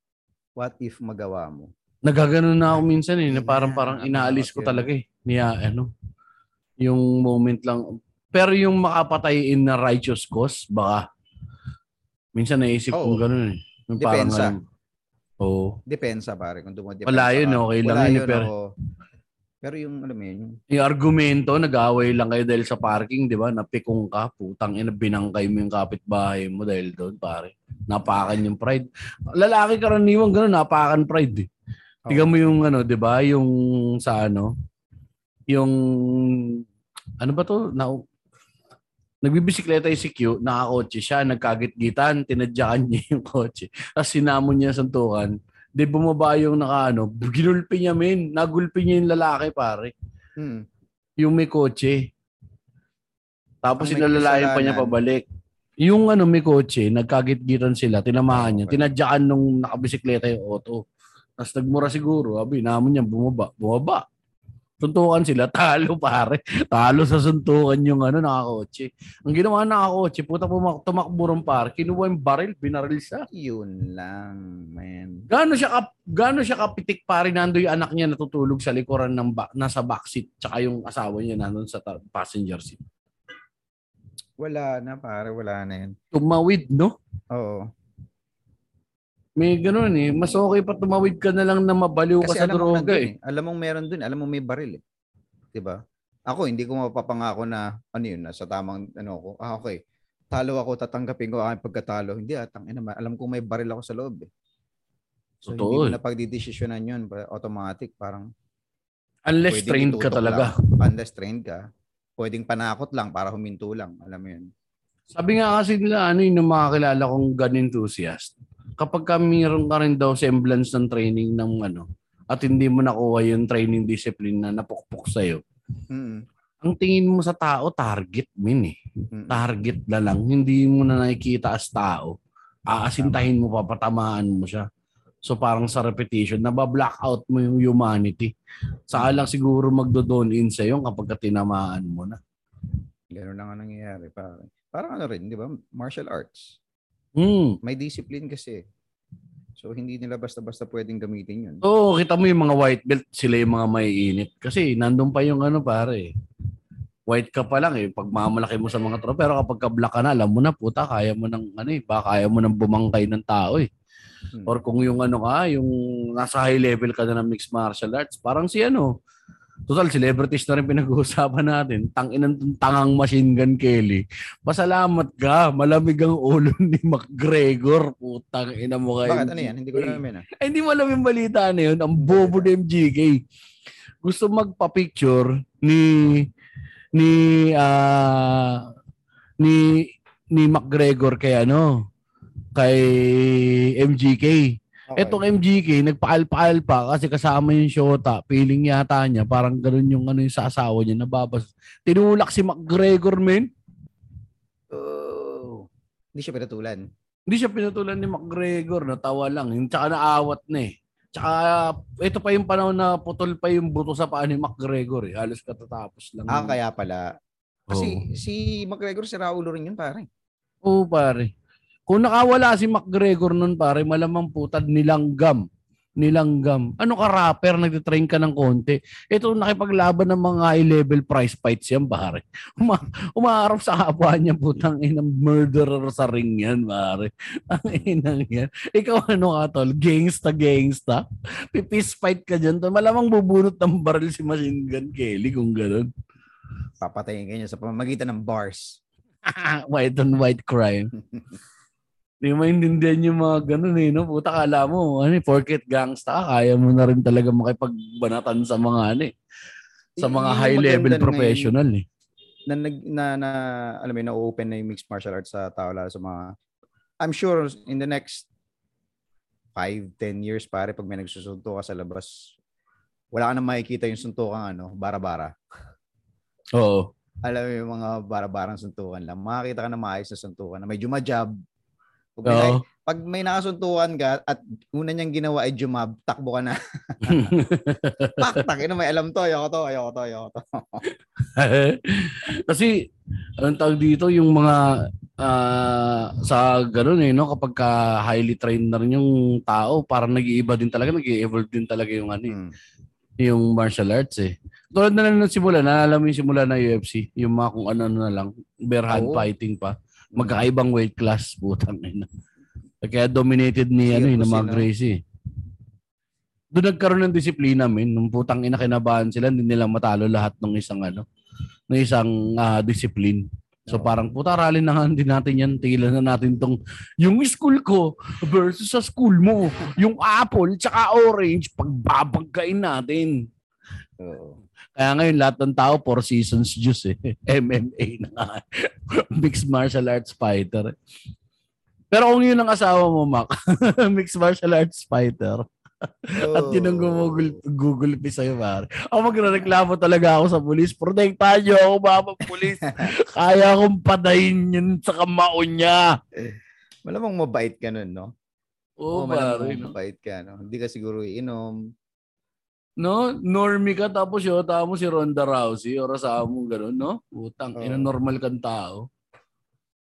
What if magawa mo? Nagaganon na ako minsan eh, na parang parang inaalis ko talaga eh. Niya, ano, yung moment lang, Pero yung makapatay in na righteous cause, baka minsan naisip Oo. kong gano'n eh. Yung Depensa. Oo. Depensa pare kung dumodepensa Wala yun, ka. okay lang Wala yun, yun, pero- oo. pero yung alam mo yun, yung argumento, nag-away lang kayo dahil sa parking, di ba? Napikong ka, putang ina, binangkay mo yung kapitbahay mo dahil doon, pare. Napakan yung pride. Lalaki karaniwan gano'n, napakan pride eh. Tingnan mo yung ano, 'di ba? Yung sa ano, yung ano ba 'to? Na Nagbibisikleta yung si Q, nakakotse siya, nagkagit-gitan, tinadyakan niya yung kotse. Tapos sinamon niya sa suntukan. Di bumaba yung naka ano, ginulpi niya men, nagulpi niya yung lalaki pare. hmm, Yung may kotse. Tapos sinalalayan pa niya pabalik. Yung ano may kotse, nagkagit-gitan sila, tinamaan niya, Okay. tinadyakan nung nakabisikleta yung auto. Tapos nagmura siguro, abi, namon niya, bumaba, bumaba. Suntukan sila, *laughs* talo pare. Talo sa suntukan yung ano, nakakotse. Ang ginawa ng nakakotse, puta pumak tumakbo rin pare, kinuha yung baril, binaril siya. yun lang, man. Gaano siya kap, gaano siya kapitik pare nando yung anak niya natutulog sa likuran ng ba, nasa backseat tsaka yung asawa niya nandun sa ta- passenger seat. Wala na pare, wala na yun. Tumawid, no? Oo. May ganun eh. Mas okay pa tumawid ka na lang na mabaliw ka Kasi sa alam droga nandun eh. eh. Alam mong meron dun, alam mo may baril eh. 'Di ba? Ako hindi ko mapapangako na ano yun, na sa tamang ano ko. Ah okay. Talo ako, tatanggapin ko ang aking pagkatalo. Hindi atang ina, alam ko may baril ako sa loob eh. So Totoo hindi mo eh. na pagdidesisyonan yun, pa- automatic parang Unless pwedeng trained ka itutok talaga. lang. Unless trained ka. Pwedeng panakot lang para huminto lang. Alam mo yun. Sabi nga kasi nila, ano yung mga kilala kong gun enthusiast, kapag ka mayroon ka rin daw semblance ng training ng ano, at hindi mo nakuha yung training discipline na napukpok sa'yo, Mm. ang tingin mo sa tao, target min eh. Mm. Target na lang. Hindi mo na nakikita as tao. Aasintahin mo, papatamaan mo siya. So parang sa repetition, nabablock mo yung humanity. Saka lang siguro magdo-down in sa'yo kapag ka tinamaan mo na. Ganun lang ang nangyayari. Parang, parang ano rin, di ba? Martial arts. Hmm. May discipline kasi. So, hindi nila basta-basta pwedeng gamitin yun. Oo, kita mo yung mga white belt, sila yung mga may init. Kasi nandun pa yung ano pare. White ka pa lang eh, pag mamalaki mo sa mga tro. Pero kapag ka black ka na, alam mo na, puta, kaya mo ng ano eh, baka kaya mo ng bumangkay ng tao eh. Hmm. Or kung yung ano ka, yung nasa high level ka na ng mixed martial arts, parang si ano, total celebrities na rin pinag-uusapan natin, tanginan tong tangang machine gun Kelly. Pasalamat ka, malamig ang ulo *laughs* ni McGregor, putang ina mo kayo. Bakit? Ano yan? Hindi ko alam yan. ah. Ay, hindi mo alam yung balita na yun. Ang bobo ni MGK. Gusto magpa-picture ni ni ah ni ni McGregor kay ano kay MGK. Okay. Etong MGK nagpaal-paal pa kasi kasama yung shota. Feeling yata niya parang ganoon yung ano yung sa asawa niya nababas. Tinulak si McGregor men. Oh. Hindi siya pinatulan. Hindi siya pinutulan ni McGregor, natawa lang. Yung tsaka naawat na eh. Tsaka ito pa yung panahon na putol pa yung buto sa paa ni McGregor eh. Halos katatapos lang. Ah, kaya pala. Kasi si McGregor, si Raulo rin yun, pare. Oo, pare. Kung nakawala si McGregor nun, pare, malamang putad nilanggam. Nilanggam. Ano ka rapper, nagtitrain ka ng konti. Ito, nakipaglaban ng mga high-level prize fights yan, pare. Uma umaharap sa kapwa niya, putang inang murderer sa ring yan, pare. Ang inang yan. Ikaw ano ka, tol? Gangsta, gangsta? Pipis fight ka dyan, tol. Malamang bubunot ng baril si Machine Gun Kelly kung ganun. Papatayin ka niya sa pamamagitan ng bars. *laughs* white on white crime. *laughs* Di mo maintindihan yung mga ganun eh, no? Puta, kala mo, ano, eh, porket gangsta ka, kaya mo na rin talaga makipagbanatan sa mga, ano eh, sa mga yung high-level professional eh. Na, na, na, na alam mo, na-open na yung mixed martial arts sa tao, lalo sa mga, I'm sure in the next 5, 10 years, pare, pag may nagsusunto ka sa labas, wala ka na makikita yung suntukan, ano, bara-bara. Oo. alam mo yung mga barabarang suntukan lang. Makakita ka na maayos na suntukan na may jumajab. Pag may, Oo. pag may nakasuntukan ka at una niyang ginawa ay jumab, takbo ka na. *laughs* Pak, takin may alam to, ayoko to, ayoko to, ayoko to. *laughs* Kasi, anong tawag dito, yung mga ah, sa ganun eh, no? Kapag ka highly trained na rin yung tao, parang nag-iiba din talaga, nag-evolve din talaga yung ano eh. Hmm. yung martial arts eh. Tulad na lang ng simula, naalala mo yung simula na UFC, yung mga kung ano na lang, bare hand Oo. fighting pa. Magkakaibang weight class, putang ina. Kaya dominated ni ano, Circus, mga? Gracie. Doon nagkaroon ng disiplina, men. Nung putang ina kinabahan sila, hindi nila matalo lahat ng isang ano, ng isang ah, discipline. So parang puta rally na nga din natin yan. Tigilan na natin tong yung school ko versus sa school mo. Yung apple tsaka orange pagbabagkain natin. Oo. Kaya ngayon lahat ng tao four seasons juice eh. *laughs* MMA na nga. *laughs* Mixed martial arts fighter. Pero kung yun ang asawa mo, Mac, *laughs* mixed martial arts fighter, at yun ang Google, Google Pay sa'yo, pare. Ako magreklamo talaga ako sa pulis. Protektahan niyo ako, mama pulis. Kaya akong patayin yun sa kamao niya. Malamang mabait ka nun, no? Oo, malamang pare. No? mabait ka, no? Hindi ka siguro iinom. No? Normie ka tapos yota mo si Ronda Rousey or sa mo ganun, no? Utang, Oo. ina normal kang tao.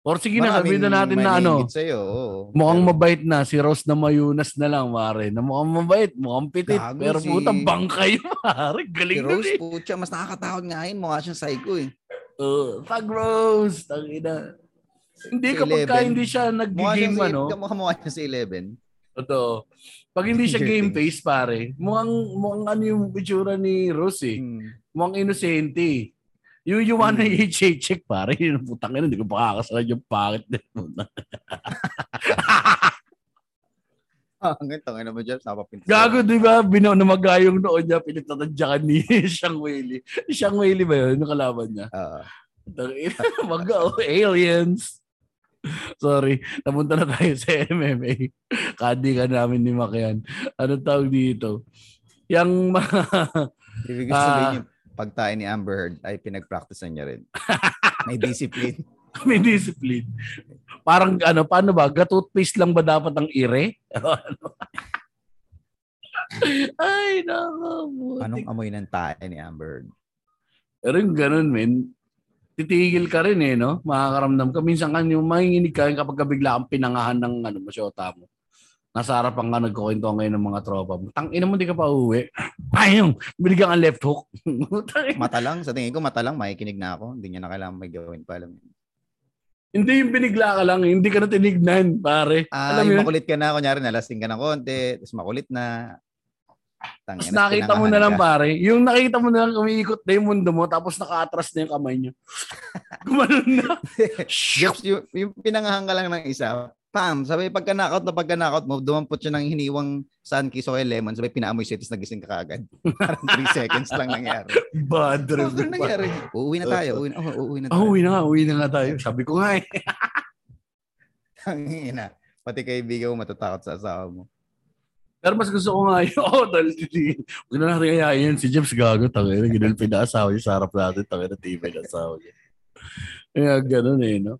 Or sige na, sabihin na natin na ano, Sa'yo, oo. mukhang Pero- mabait na, si Rose na mayunas na lang, pare. Na mukhang mabait, mukhang pitit. Gago pero si- puta, bangkay, *laughs* pare. Si Galing nun Rose, eh. putya, mas nakakatakot nga yun. Mukha siyang psycho eh. Uh, pag Rose, tangina. Hindi Si kapag ka 11. hindi siya nag-game ano. si, mukha, siya si Eleven. Totoo. Pag hindi siya *laughs* game face pare, mukhang mukhang ano yung itsura ni Rose eh. Hmm. Mukhang inosente. eh. Yung you wanna *laughs* i-check pare, yun ang putang ina, hindi ko pakakasalan yung pangit na yun. *laughs* Ah, ang ganda nga naman dyan. Napapinta. Gago, di ba? Binaw na magayong noon niya, pinitatadyakan ni Shang Weili. Shang Weili ba yun? Yung kalaban niya. Ah, Tangina, Mag-go, aliens. *laughs* Sorry, napunta na tayo sa MMA. Kadi ka namin ni Makian. Ano tawag dito? Yang mga... ibig Ah. sabihin yung pagtae ni Amber Heard ay pinag-practicean niya rin. May *laughs* discipline. may discipline. Parang ano, paano ba? Gatoothpaste lang ba dapat ang ire? *laughs* Ay, nako. Anong amoy ng tae ni Amber Heard? Pero yung ganun, men, titigil ka rin eh, no? Makakaramdam ka. Minsan ka yung manginginig ka rin kapag ka bigla kang pinangahan ng ano, masyota mo. Nasa harapan ka nagkukwento ngayon ng mga tropa mo. Tang ina mo, di ka pa uwi. Ayun, *clears throat* binigyan ka left hook. *laughs* Mata lang. Sa tingin ko, mata lang. Makikinig na ako. Hindi niya na kailangan may gawin pa. Alam hindi yung binigla ka lang, hindi ka na tinignan, pare. Ah, Alam mo yung yun? makulit ka na. Kunyari, nalasing ka ng konti. Tapos makulit na. Tapos Tangina, nakita mo na lang ka. pare, yung nakita mo na lang umiikot na yung mundo mo tapos naka-atras na yung kamay niyo. *laughs* Gumanon na. Yung, yung pinangahan ka lang ng isa, pam, sabi pagka knockout na pagka knockout mo, dumampot siya ng hiniwang sun kiss o kay lemon, sabi pinaamoy siya, tapos nagising ka kaagad. *laughs* Parang 3 seconds lang nangyari. Bad trip. Ano nangyari? Uuwi na tayo. Uuwi na, oh, uuwi na tayo. uwi na nga, uwi na nga tayo. Sabi ko nga eh. *laughs* Tangina. Pati kaibigan mo matatakot sa asawa mo. Pero mas gusto ko nga yun. *laughs* Oo, oh, dahil huwag na natin kaya yun. Si James gago, tangin na, ginulpin na asawa niya sa harap natin, tangin na TV na asawa niya. Kaya ganun eh, no?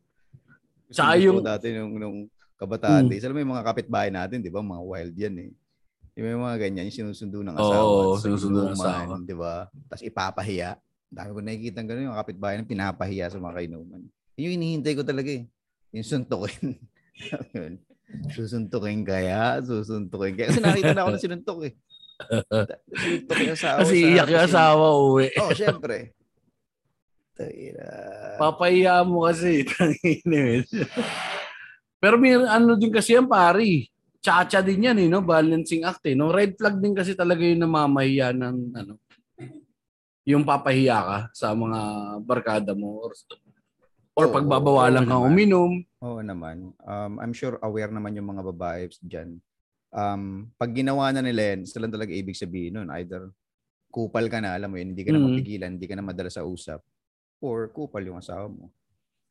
Gusto yung- dati nung, nung kabataan Hmm. days, alam mo yung mga kapitbahay natin, di ba? Mga wild yan eh. Yung may mga ganyan, yung sinusundo ng Oo, asawa. at sa sinusundo ng asawa. Di ba? Tapos ipapahiya. Dami ko nakikita ganun yung kapitbahay na pinapahiya sa mga kainuman. Yun yung hinihintay ko talaga eh. Yung suntukin. *laughs* Yun. Susuntukin kaya, susuntukin kaya. Kasi nakita na ako na *laughs* sinuntok eh. *laughs* Sinuntok yung asawa. Kasi iyak yung asawa uwi. Oo, oh, syempre. Papahiya mo kasi. *laughs* Pero may ano din kasi yan, pari. Chacha din yan, eh, no? Balancing act, eh. No? Red flag din kasi talaga yung namamahiya ng, ano, yung papahiya ka sa mga barkada mo or, or Oo, pagbabawalan oo kang naman. uminom. Oo naman. Um, I'm sure aware naman yung mga babae dyan. Um, pag ginawa na nila yan, sila talaga ibig sabihin nun. Either kupal ka na, alam mo yun, hindi ka na Mm. mapigilan, hindi ka na madala sa usap. Or kupal yung asawa mo.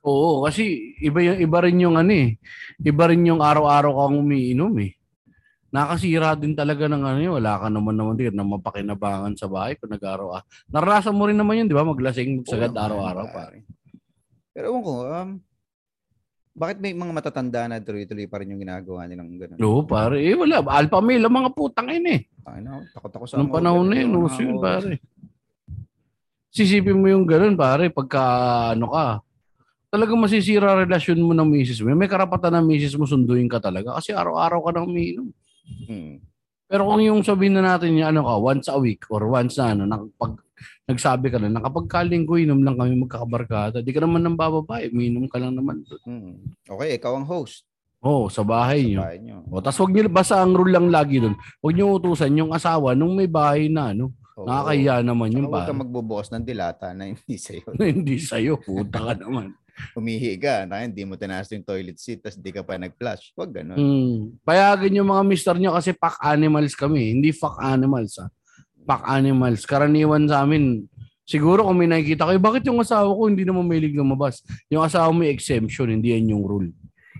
Oo, kasi iba yung iba rin yung ano eh. Iba rin yung araw-araw kang umiinom eh. Nakasira din talaga ng ano yun. Wala ka naman naman din na mapakinabangan sa bahay kung nag-araw. Naranasan mo rin naman yun, di ba? Maglasing sagad Oo, araw-araw pare. Pero ko, um, bakit may mga matatanda na tuloy-tuloy pa rin yung ginagawa nilang gano'n? Oo, pare. Eh, wala. Alpha male, ang mga putang ina eh. Ay, no, takot ako sa Nung panahon na yun, uso yun, pare. Sisipin mo yung ganun, pare, pagka ano ka, talagang masisira relasyon mo ng misis mo. May karapatan ng misis mo sunduin ka talaga kasi araw-araw ka nang umiinom. Hmm. Pero kung yung sabihin na natin yung ano ka, once a week or once na ano, nakapag, nagsabi ka na, nakapag kalinggo, inom lang kami magkakabarkada, di ka naman nang bababae, uminom ka lang naman. Hmm. Okay, ikaw ang host. Oo, oh, sa bahay Sa nyo. bahay nyo. O, tapos wag niyo, basta ang rule lang lagi doon, huwag niyo utusan yung asawa nung may bahay na, ano, Oo. nakakahiya naman yung huwag pa. kang magbubukas ng dilata na hindi sa'yo. *laughs* Hindi sa'yo, puta ka naman. Umihi ka, na hindi mo tinaas yung toilet seat, tapos hindi ka pa nag-flush. Huwag ganun. Mm. Payagan yung mga mister nyo kasi pack animals kami. Hindi fuck animals. Ah. Pack animals. Karaniwan sa amin, siguro kung may nakikita kayo, bakit yung asawa ko hindi naman mahilig lumabas? Yung asawa may exemption, hindi yan yung rule.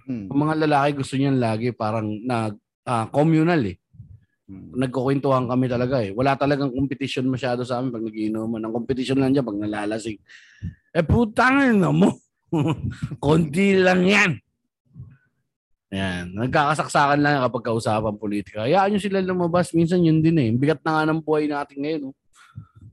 Hmm. Ang mga lalaki gusto niyan lagi parang nag ah, communal eh. Hmm. Nagkukwentuhan kami talaga eh. Wala talagang competition masyado sa amin pag nagiinuman. Ang competition lang dyan pag nalalasing. Eh putang na mo. *laughs* Konti lang yan. Yan. Nagkakasaksakan lang kapag kausapan politika. Hayaan nyo sila lumabas. Minsan yun din eh. Bigat na nga ng buhay natin ngayon. Oh.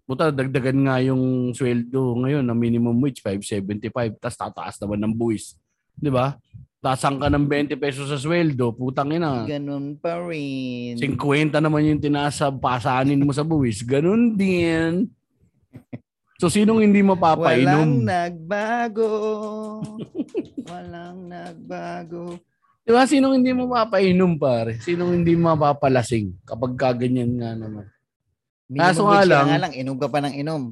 Puta, dagdagan nga yung sweldo ngayon na minimum wage, 575. Tapos tataas naman ng buwis. Di ba? Tasang ka ng 20 pesos sa sweldo. Putang ina. Ganun pa rin. 50 naman yung tinaas sa pasanin mo sa buwis. Ganun din. So, sinong hindi Walang mapapainom? nagbago. Walang nagbago. *laughs* Di ba? Sinong hindi mapapainom, pare? Sinong hindi mapapalasing kapag kaganyan nga naman? Kaso Minimum nga wage ka lang- nga lang, inom ka pa ng inom.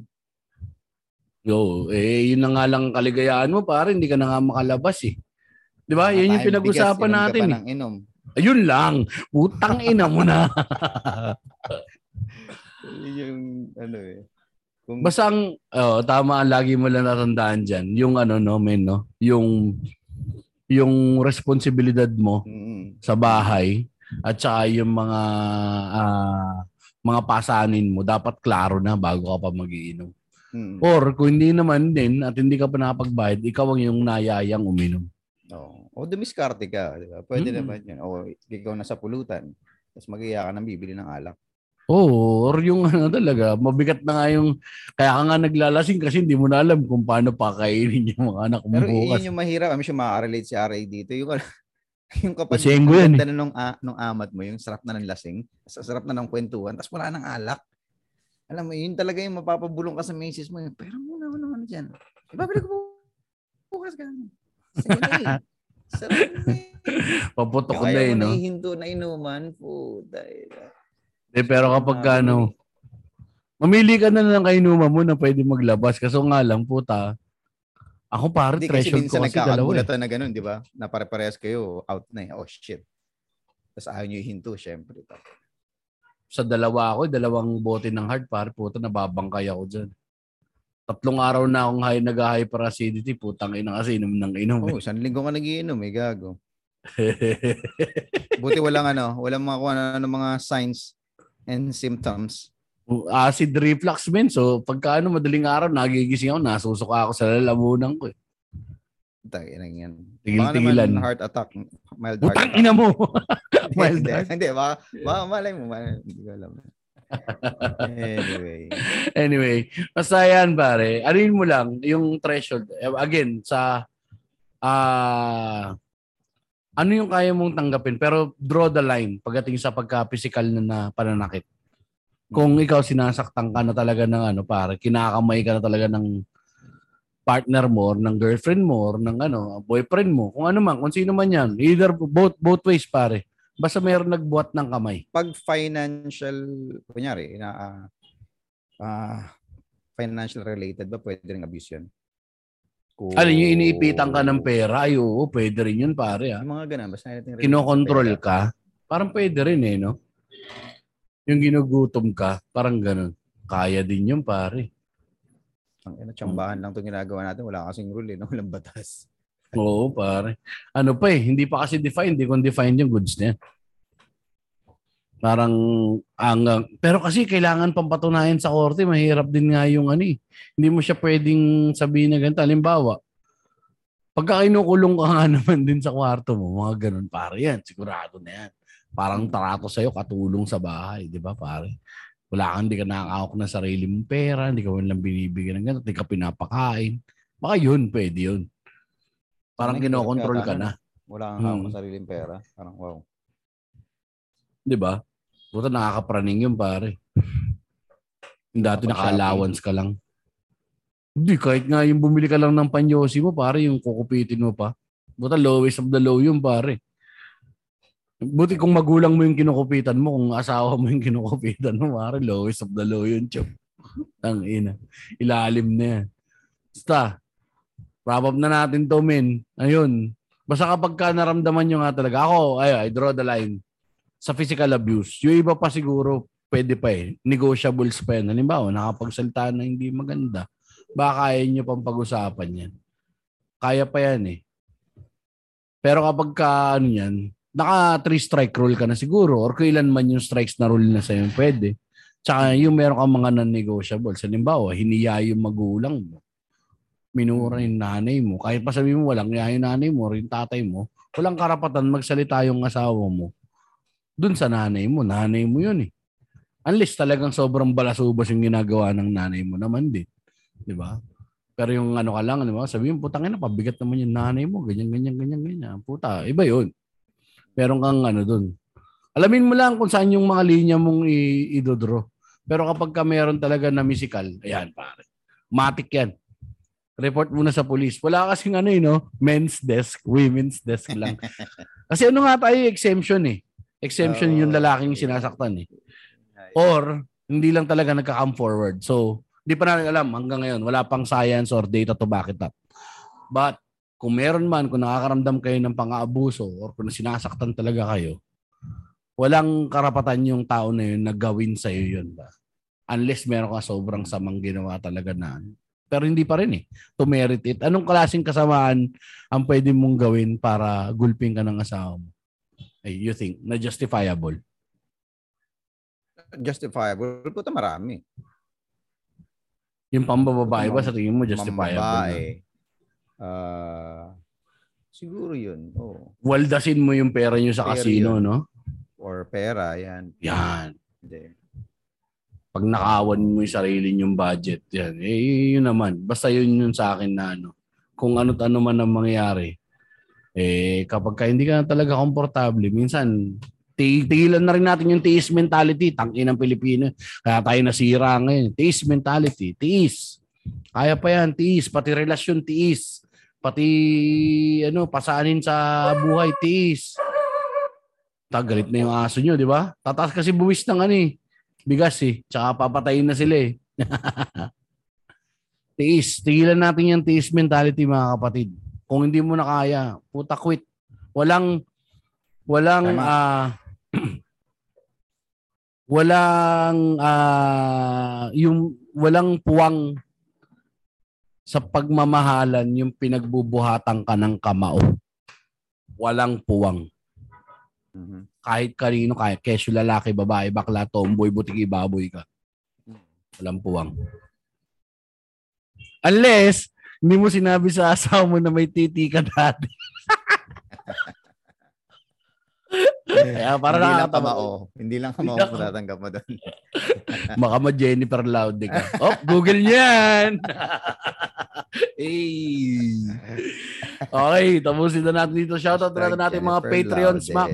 Yo, eh, yun na nga lang ang kaligayaan mo, pare. Hindi ka na nga makalabas eh. Di ba? Yan yung pinag-usapan bigas, natin Inom eh. ka pa ng inom. Ayun lang. Putang ina mo na. *laughs* Yun yung ano eh. Kung Basta ang, oh, tama ang lagi mo lang natandaan dyan. Yung ano, no, men, no? Yung, yung responsibilidad mo Mm, sa bahay at saka yung mga ah, mga pasanin mo dapat klaro na bago ka pa magiinom. mm. Or kung hindi naman din at hindi ka pa nakapagbayad, ikaw ang yung nayayang uminom. Oo. O dumiskarte ka, di ba? Pwede Mm. naman yun. O ikaw na sa pulutan. Tapos mag-iya ka ng bibili ng alak. Oo, or yung ano talaga, mabigat na nga yung, kaya ka nga naglalasing kasi hindi mo na alam kung paano pakainin yung mga anak mo Pero bukas. yun yung mahirap. I'm sure makaka-relate si RA dito. Yung, *laughs* yung kapag yan ganda na nung, a- nung amat mo, yung sarap na ng lasing, sa sarap na ng kwentuhan, tapos wala ng alak. Alam mo, yun talaga yung mapapabulong ka sa misis mo. Yung, Pero muna mo naman dyan. Ibabalik ko bukas ka. Sige na eh. Sarap na eh. *laughs* Paputok Kaya na eh, mo no? nahihinto na inuman. Puta. eh. Eh, pero kapag ka, Ah, ano, mamili ka na lang kainuman mo na pwede maglabas. Kaso nga lang, puta, ako pare, Hindi kasi threshold minsan ko kasi dalawa eh. nagkakagulatan na ganun, di ba? Na pare-parehas kayo, out na eh. Oh, shit. Tapos ayaw nyo ihinto, syempre. Sa dalawa ako, dalawang bote ng hard, pare, puta, nababangkay ako dyan. Tatlong araw na akong high, nag-hyperacidity, putang ina kasi inom ng inom. Oh, isang linggo ka nagiinom, eh, gago. *laughs* Buti walang ano, walang mga kung ano, mga signs and symptoms. Acid reflux, men. So, pagka ano, madaling araw, nagigising ako, nasusuka ako sa lalamunan ko. Eh. Na yan. Tigil-tigilan. Heart attack. Mild heart Putang attack. ina mo. *laughs* *laughs* Mild heart. hindi, baka, baka malay mo. Malay, hindi ko alam. Anyway. *laughs* anyway, basta yan, pare. Anuin mo lang, yung threshold. Eh, Again, sa, ah, ano yung kaya mong tanggapin? Pero draw the line pagdating sa pagka-physical na, na pananakit. Kung ikaw sinasaktan ka na talaga ng ano, pare, kinakamay ka na talaga ng partner mo, or ng girlfriend mo, or ng ano, boyfriend mo, kung ano man, kung sino man yan. Either both both ways, pare. Basta mayroon nagbuhat ng kamay. Pag financial, kunyari, na, ah, ah, financial related ba, pwede rin abuse yun? Kung- Ano yung iniipitan ka ng pera, ay oo, pwede rin yun, pare. Ah. Yung mga ganun, basta natin Kinokontrol ka, parang pwede rin eh, no? Yung ginugutom ka, parang ganun. Kaya din yun, pare. Ang ina, tsambahan lang itong ginagawa natin. Wala kasing rule, eh, no? *laughs* walang batas. Oo, pare. Ano pa eh, hindi pa kasi defined, hindi kung defined yung goods na yan. Parang, ang, pero kasi kailangan pang patunayan sa korte, mahirap din nga yung ano eh. Hindi mo siya pwedeng sabihin na ganito. Halimbawa, pagka kinukulong ka nga *laughs* naman din sa kwarto mo, mga ganun, pare yan, sigurado na yan. Parang tarato sa'yo, katulong sa bahay, di ba pare? Wala kang, hindi ka nakakawak ng sarili mong pera, hindi ka man lang binibigyan ng ganito, hindi ka pinapakain. Baka yun, pwede yun. Parang kinokontrol ka na. Wala kang Hmm. ng sariling pera. Parang wow. Di ba? Puta, nakakapraning yun, pare. Yung dati naka-allowance ka lang. Hindi, kahit nga yung bumili ka lang ng panyosi mo, pare, yung kukupitin mo pa. Buta, lowest of the low yun, pare. Buti kung magulang mo yung kinukupitan mo, kung asawa mo yung kinukupitan mo, pare, lowest of the low yun, chop. Ang ina. Ilalim na yan. Basta, wrap up na natin to, men. Ayun. Basta kapag ka naramdaman nyo nga talaga, ako, ay, I draw the line sa physical abuse. Yung iba pa siguro, pwede pa eh. Negotiables pa yan. Halimbawa, nakapagsalita na hindi maganda. Baka kaya nyo pang pag-usapan yan. Kaya pa yan eh. Pero kapag ka, ano yan, naka three strike rule ka na siguro or kailan man yung strikes na rule na sa'yo pwede. Tsaka yung meron kang mga non-negotiables. Halimbawa, hiniya yung magulang mo. Minura yung nanay mo. Kahit pa sabi mo walang niya yung nanay mo or yung tatay mo, walang karapatan magsalita yung asawa mo. Dun sa nanay mo. Nanay mo yun eh. Unless talagang sobrang balasubas yung ginagawa ng nanay mo naman din. Di ba? Pero yung ano ka lang, di ba? Sabi mo, putang ina, pabigat naman yung nanay mo. Ganyan, ganyan, ganyan, ganyan. Puta, iba yun. Meron kang ano dun. Alamin mo lang kung saan yung mga linya mong i- idodro. Pero kapag ka meron talaga na musical, ayan pare. Matik yan. Report muna sa police. Wala kasing ano eh, no? Men's desk, women's desk lang. *laughs* Kasi ano nga tayo, exemption eh. Exemption yung lalaking sinasaktan eh. Or, hindi lang talaga nagka-come forward. So, hindi pa natin alam hanggang ngayon. Wala pang science or data to back it up. But, kung meron man, kung nakakaramdam kayo ng pang-aabuso or kung sinasaktan talaga kayo, walang karapatan yung tao na yun na gawin sa iyo yun ba? Unless meron ka sobrang samang ginawa talaga na. Pero hindi pa rin eh. To merit it. Anong klaseng kasamaan ang pwede mong gawin para gulping ka ng asawa mo? Ay, you think, na justifiable? Justifiable. Puta marami. Yung pambababae ba sa tingin mo justifiable? Mambabae. Ah, siguro yun. Oh. Waldasin mo yung pera nyo sa Pero casino, yun. no? Or pera, yan. Yan. Hindi. Pag nakawan mo yung sarili yung budget, yan. Eh, yun naman. Basta yun yun sa akin na ano. Kung ano't ano man ang mangyayari. Eh, kapag ka hindi ka na talaga komportable, minsan, ti- tigilan na rin natin yung tiis mentality. Tangin ng Pilipino. Kaya tayo nasira ngayon. Tiis mentality. Tiis. Kaya pa yan. Tiis. Pati relasyon, tiis. Pati, ano, pasanin sa buhay, tiis. Tagalit na yung aso nyo, di ba? Tataas kasi buwis ng ano eh. Bigas eh. Tsaka papatayin na sila eh. *laughs* tiis. Tigilan natin yung tiis mentality mga kapatid. Kung hindi mo na kaya, puta quit. Walang, walang, ah, *clears throat* walang, ah, yung, walang puwang sa pagmamahalan yung pinagbubuhatan ka ng kamao. Walang puwang Mhm. kahit kanino, kahit kesyo lalaki, babae, bakla, tomboy, butiki, baboy ka. Walang puwang. Unless, hindi mo sinabi sa asawa mo na may titi ka dati. Kaya para hindi lang kamao. Hindi lang kamao Hindi lang- matatanggap mo doon. *laughs* Baka ma Jennifer Laude ka. Oh, Google niyan. *laughs* hey. Okay, tapusin na natin dito. Shoutout na natin mga Patreons. Mac.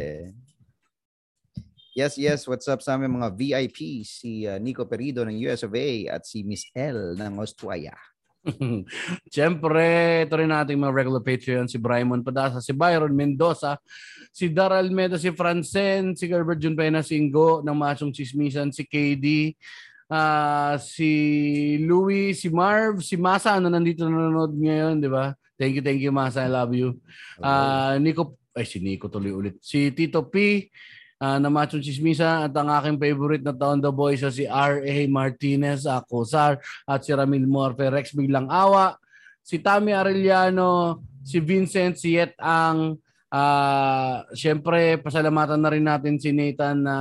Yes, yes. What's up sa aming mga VIP? Si uh, Nico Perido ng US of A at si Miss L ng Australia. *laughs* Siyempre, ito rin nating mga regular Patreon, si Brymon Padasa, si Byron Mendoza, si Daryl Meda, si Francen, si Gilbert Junpena Singgo ng Masong Chismisan, si KD, ah, si Louie, si Marv, si Masa na nandito nanonood ngayon, di ba? Thank you, thank you Masa, I love you. Ah, Nico, ay si Nico tuloy ulit. Si Tito P, ah, na Machong Chismisa at ang aking favorite na Town the Boy sa si R.A. Martinez, ako Sar, at si Ramil Morfe, Rex Biglang Awa, si Tammy Arellano, si Vincent, si Yet Ang, ah syempre, pasalamatan na rin natin si Nathan na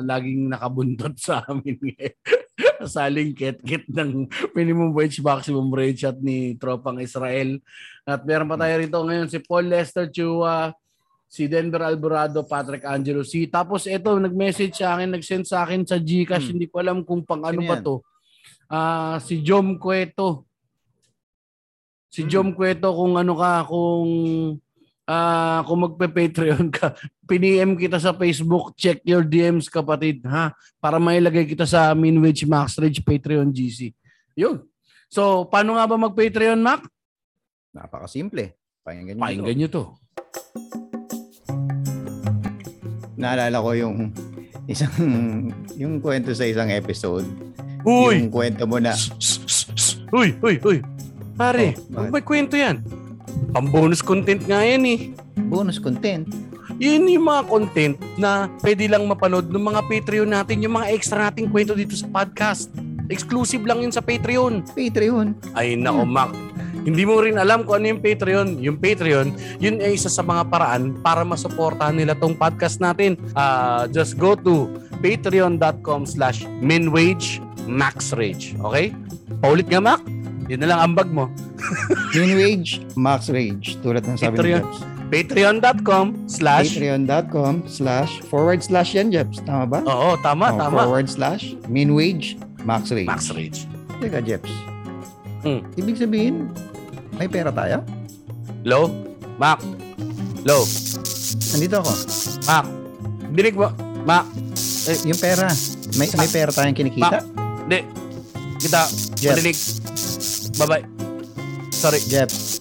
laging nakabuntot sa amin. *laughs* Saling kit-kit ng minimum wage, maximum wage at ni Tropang Israel. At meron pa tayo rito ngayon si Paul Lester Chua, si Denver Alvarado, Patrick Angelo, si tapos ito nag-message sa akin, nag-send sa akin sa GCash, Hmm. hindi ko alam kung pang ano Sino ba yan? to. Ah, si Jom Cueto. Si Hmm. Jom Cueto kung ano ka, kung ah, kung magpe-Patreon ka, *laughs* piniem kita sa Facebook, check your DMs kapatid, ha? Para mailagay kita sa Minwage Max Rage Patreon GC. Yun. So, paano nga ba mag-Patreon, Mac? Napakasimple. Pakinggan nyo. Pakinggan nyo to. Naalala ko yung isang *laughs* yung kwento sa isang episode. Uy! Yung kwento mo na Uy, uy, uy. Pare, Oh, may kwento yan. Pang bonus content nga yan eh. bonus content. Yun yung mga content na pwede lang mapanood ng mga Patreon natin, yung mga extra nating kwento dito sa podcast. Exclusive lang yun sa Patreon. Patreon. Ay nako, Mac. Hindi mo rin alam kung ano yung Patreon. Yung Patreon, yun ay isa sa mga paraan para masuportahan nila tong podcast natin. Ah, just go to patreon.com slash minwagemaxrage. Okay? Paulit nga, Mac. Yun na lang ambag mo. *laughs* Min wage, max rage. Tulad ng sabi Patreon. ni Jeps. Patreon.com slash Patreon.com slash forward slash yan, Jeps. Tama ba? Oo, tama, Oh, tama. Forward slash min wage, max rage. Max Rage. Teka, Jeps. Hmm. Ibig sabihin, may pera tayo? Low? Mac? Low? Nandito ako. Mac? Dinig mo? Mac? Yung pera. May, may pera tayong kinikita? Hindi. Kita. Jeff. Madinig. Bye-bye. Sorry. Jeps.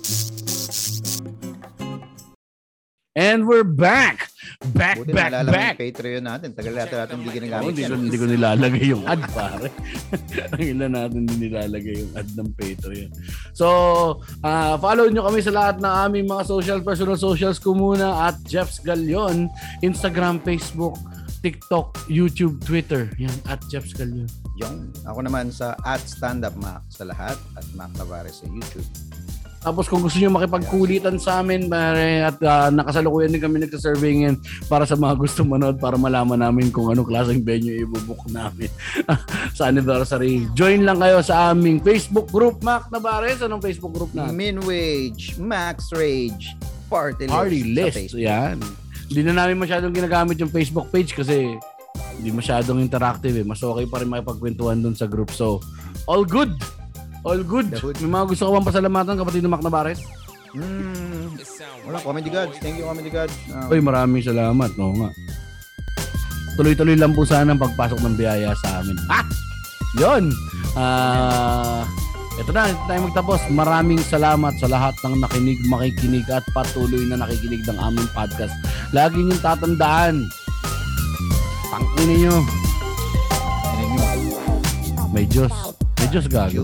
And we're back. Back, Buti back, back. yung Patreon natin. Tagal natin natin hindi ginagamit hindi, ko, hindi ko nilalagay yung ad, pare. *laughs* Ang ilan natin din nilalagay yung ad ng Patreon. So, ah, follow nyo kami sa lahat ng aming mga social, personal socials ko muna at Jeffs Galion, Instagram, Facebook, TikTok, YouTube, Twitter. Yan, at Jeffs Galion. Yung, ako naman sa at stand up Mac sa lahat at Mac Tavares sa YouTube. Tapos kung gusto niyo makipagkulitan sa amin, pare, at ah, nakasalukuyan din kami nagsa-survey ngayon para sa mga gusto manood para malaman namin kung anong klaseng venue ibubuk namin *laughs* sa anniversary. Join lang kayo sa aming Facebook group, Mac Navares. Anong Facebook group natin? Min wage, max rage, party list. Party list. Yan. Hindi na namin masyadong ginagamit yung Facebook page kasi hindi masyadong interactive eh. Mas okay pa rin makipagkwentuhan dun sa group. So, all good. All good. The hood. May mga gusto ko bang pasalamatan kapatid ng Mac Navares? Hmm. Wala, Comedy Gods. Thank you, Comedy Gods. Ah, Uy, maraming salamat. Oo nga. Tuloy-tuloy lang po sana ang pagpasok ng biyaya sa amin. Ah! Yun! Ah... ito na, ito tayo magtapos. Maraming salamat sa lahat ng nakinig, makikinig at patuloy na nakikinig ng aming podcast. Lagi niyong tatandaan. Tanginin niyo. ano nyo? May Diyos. May Diyos gago.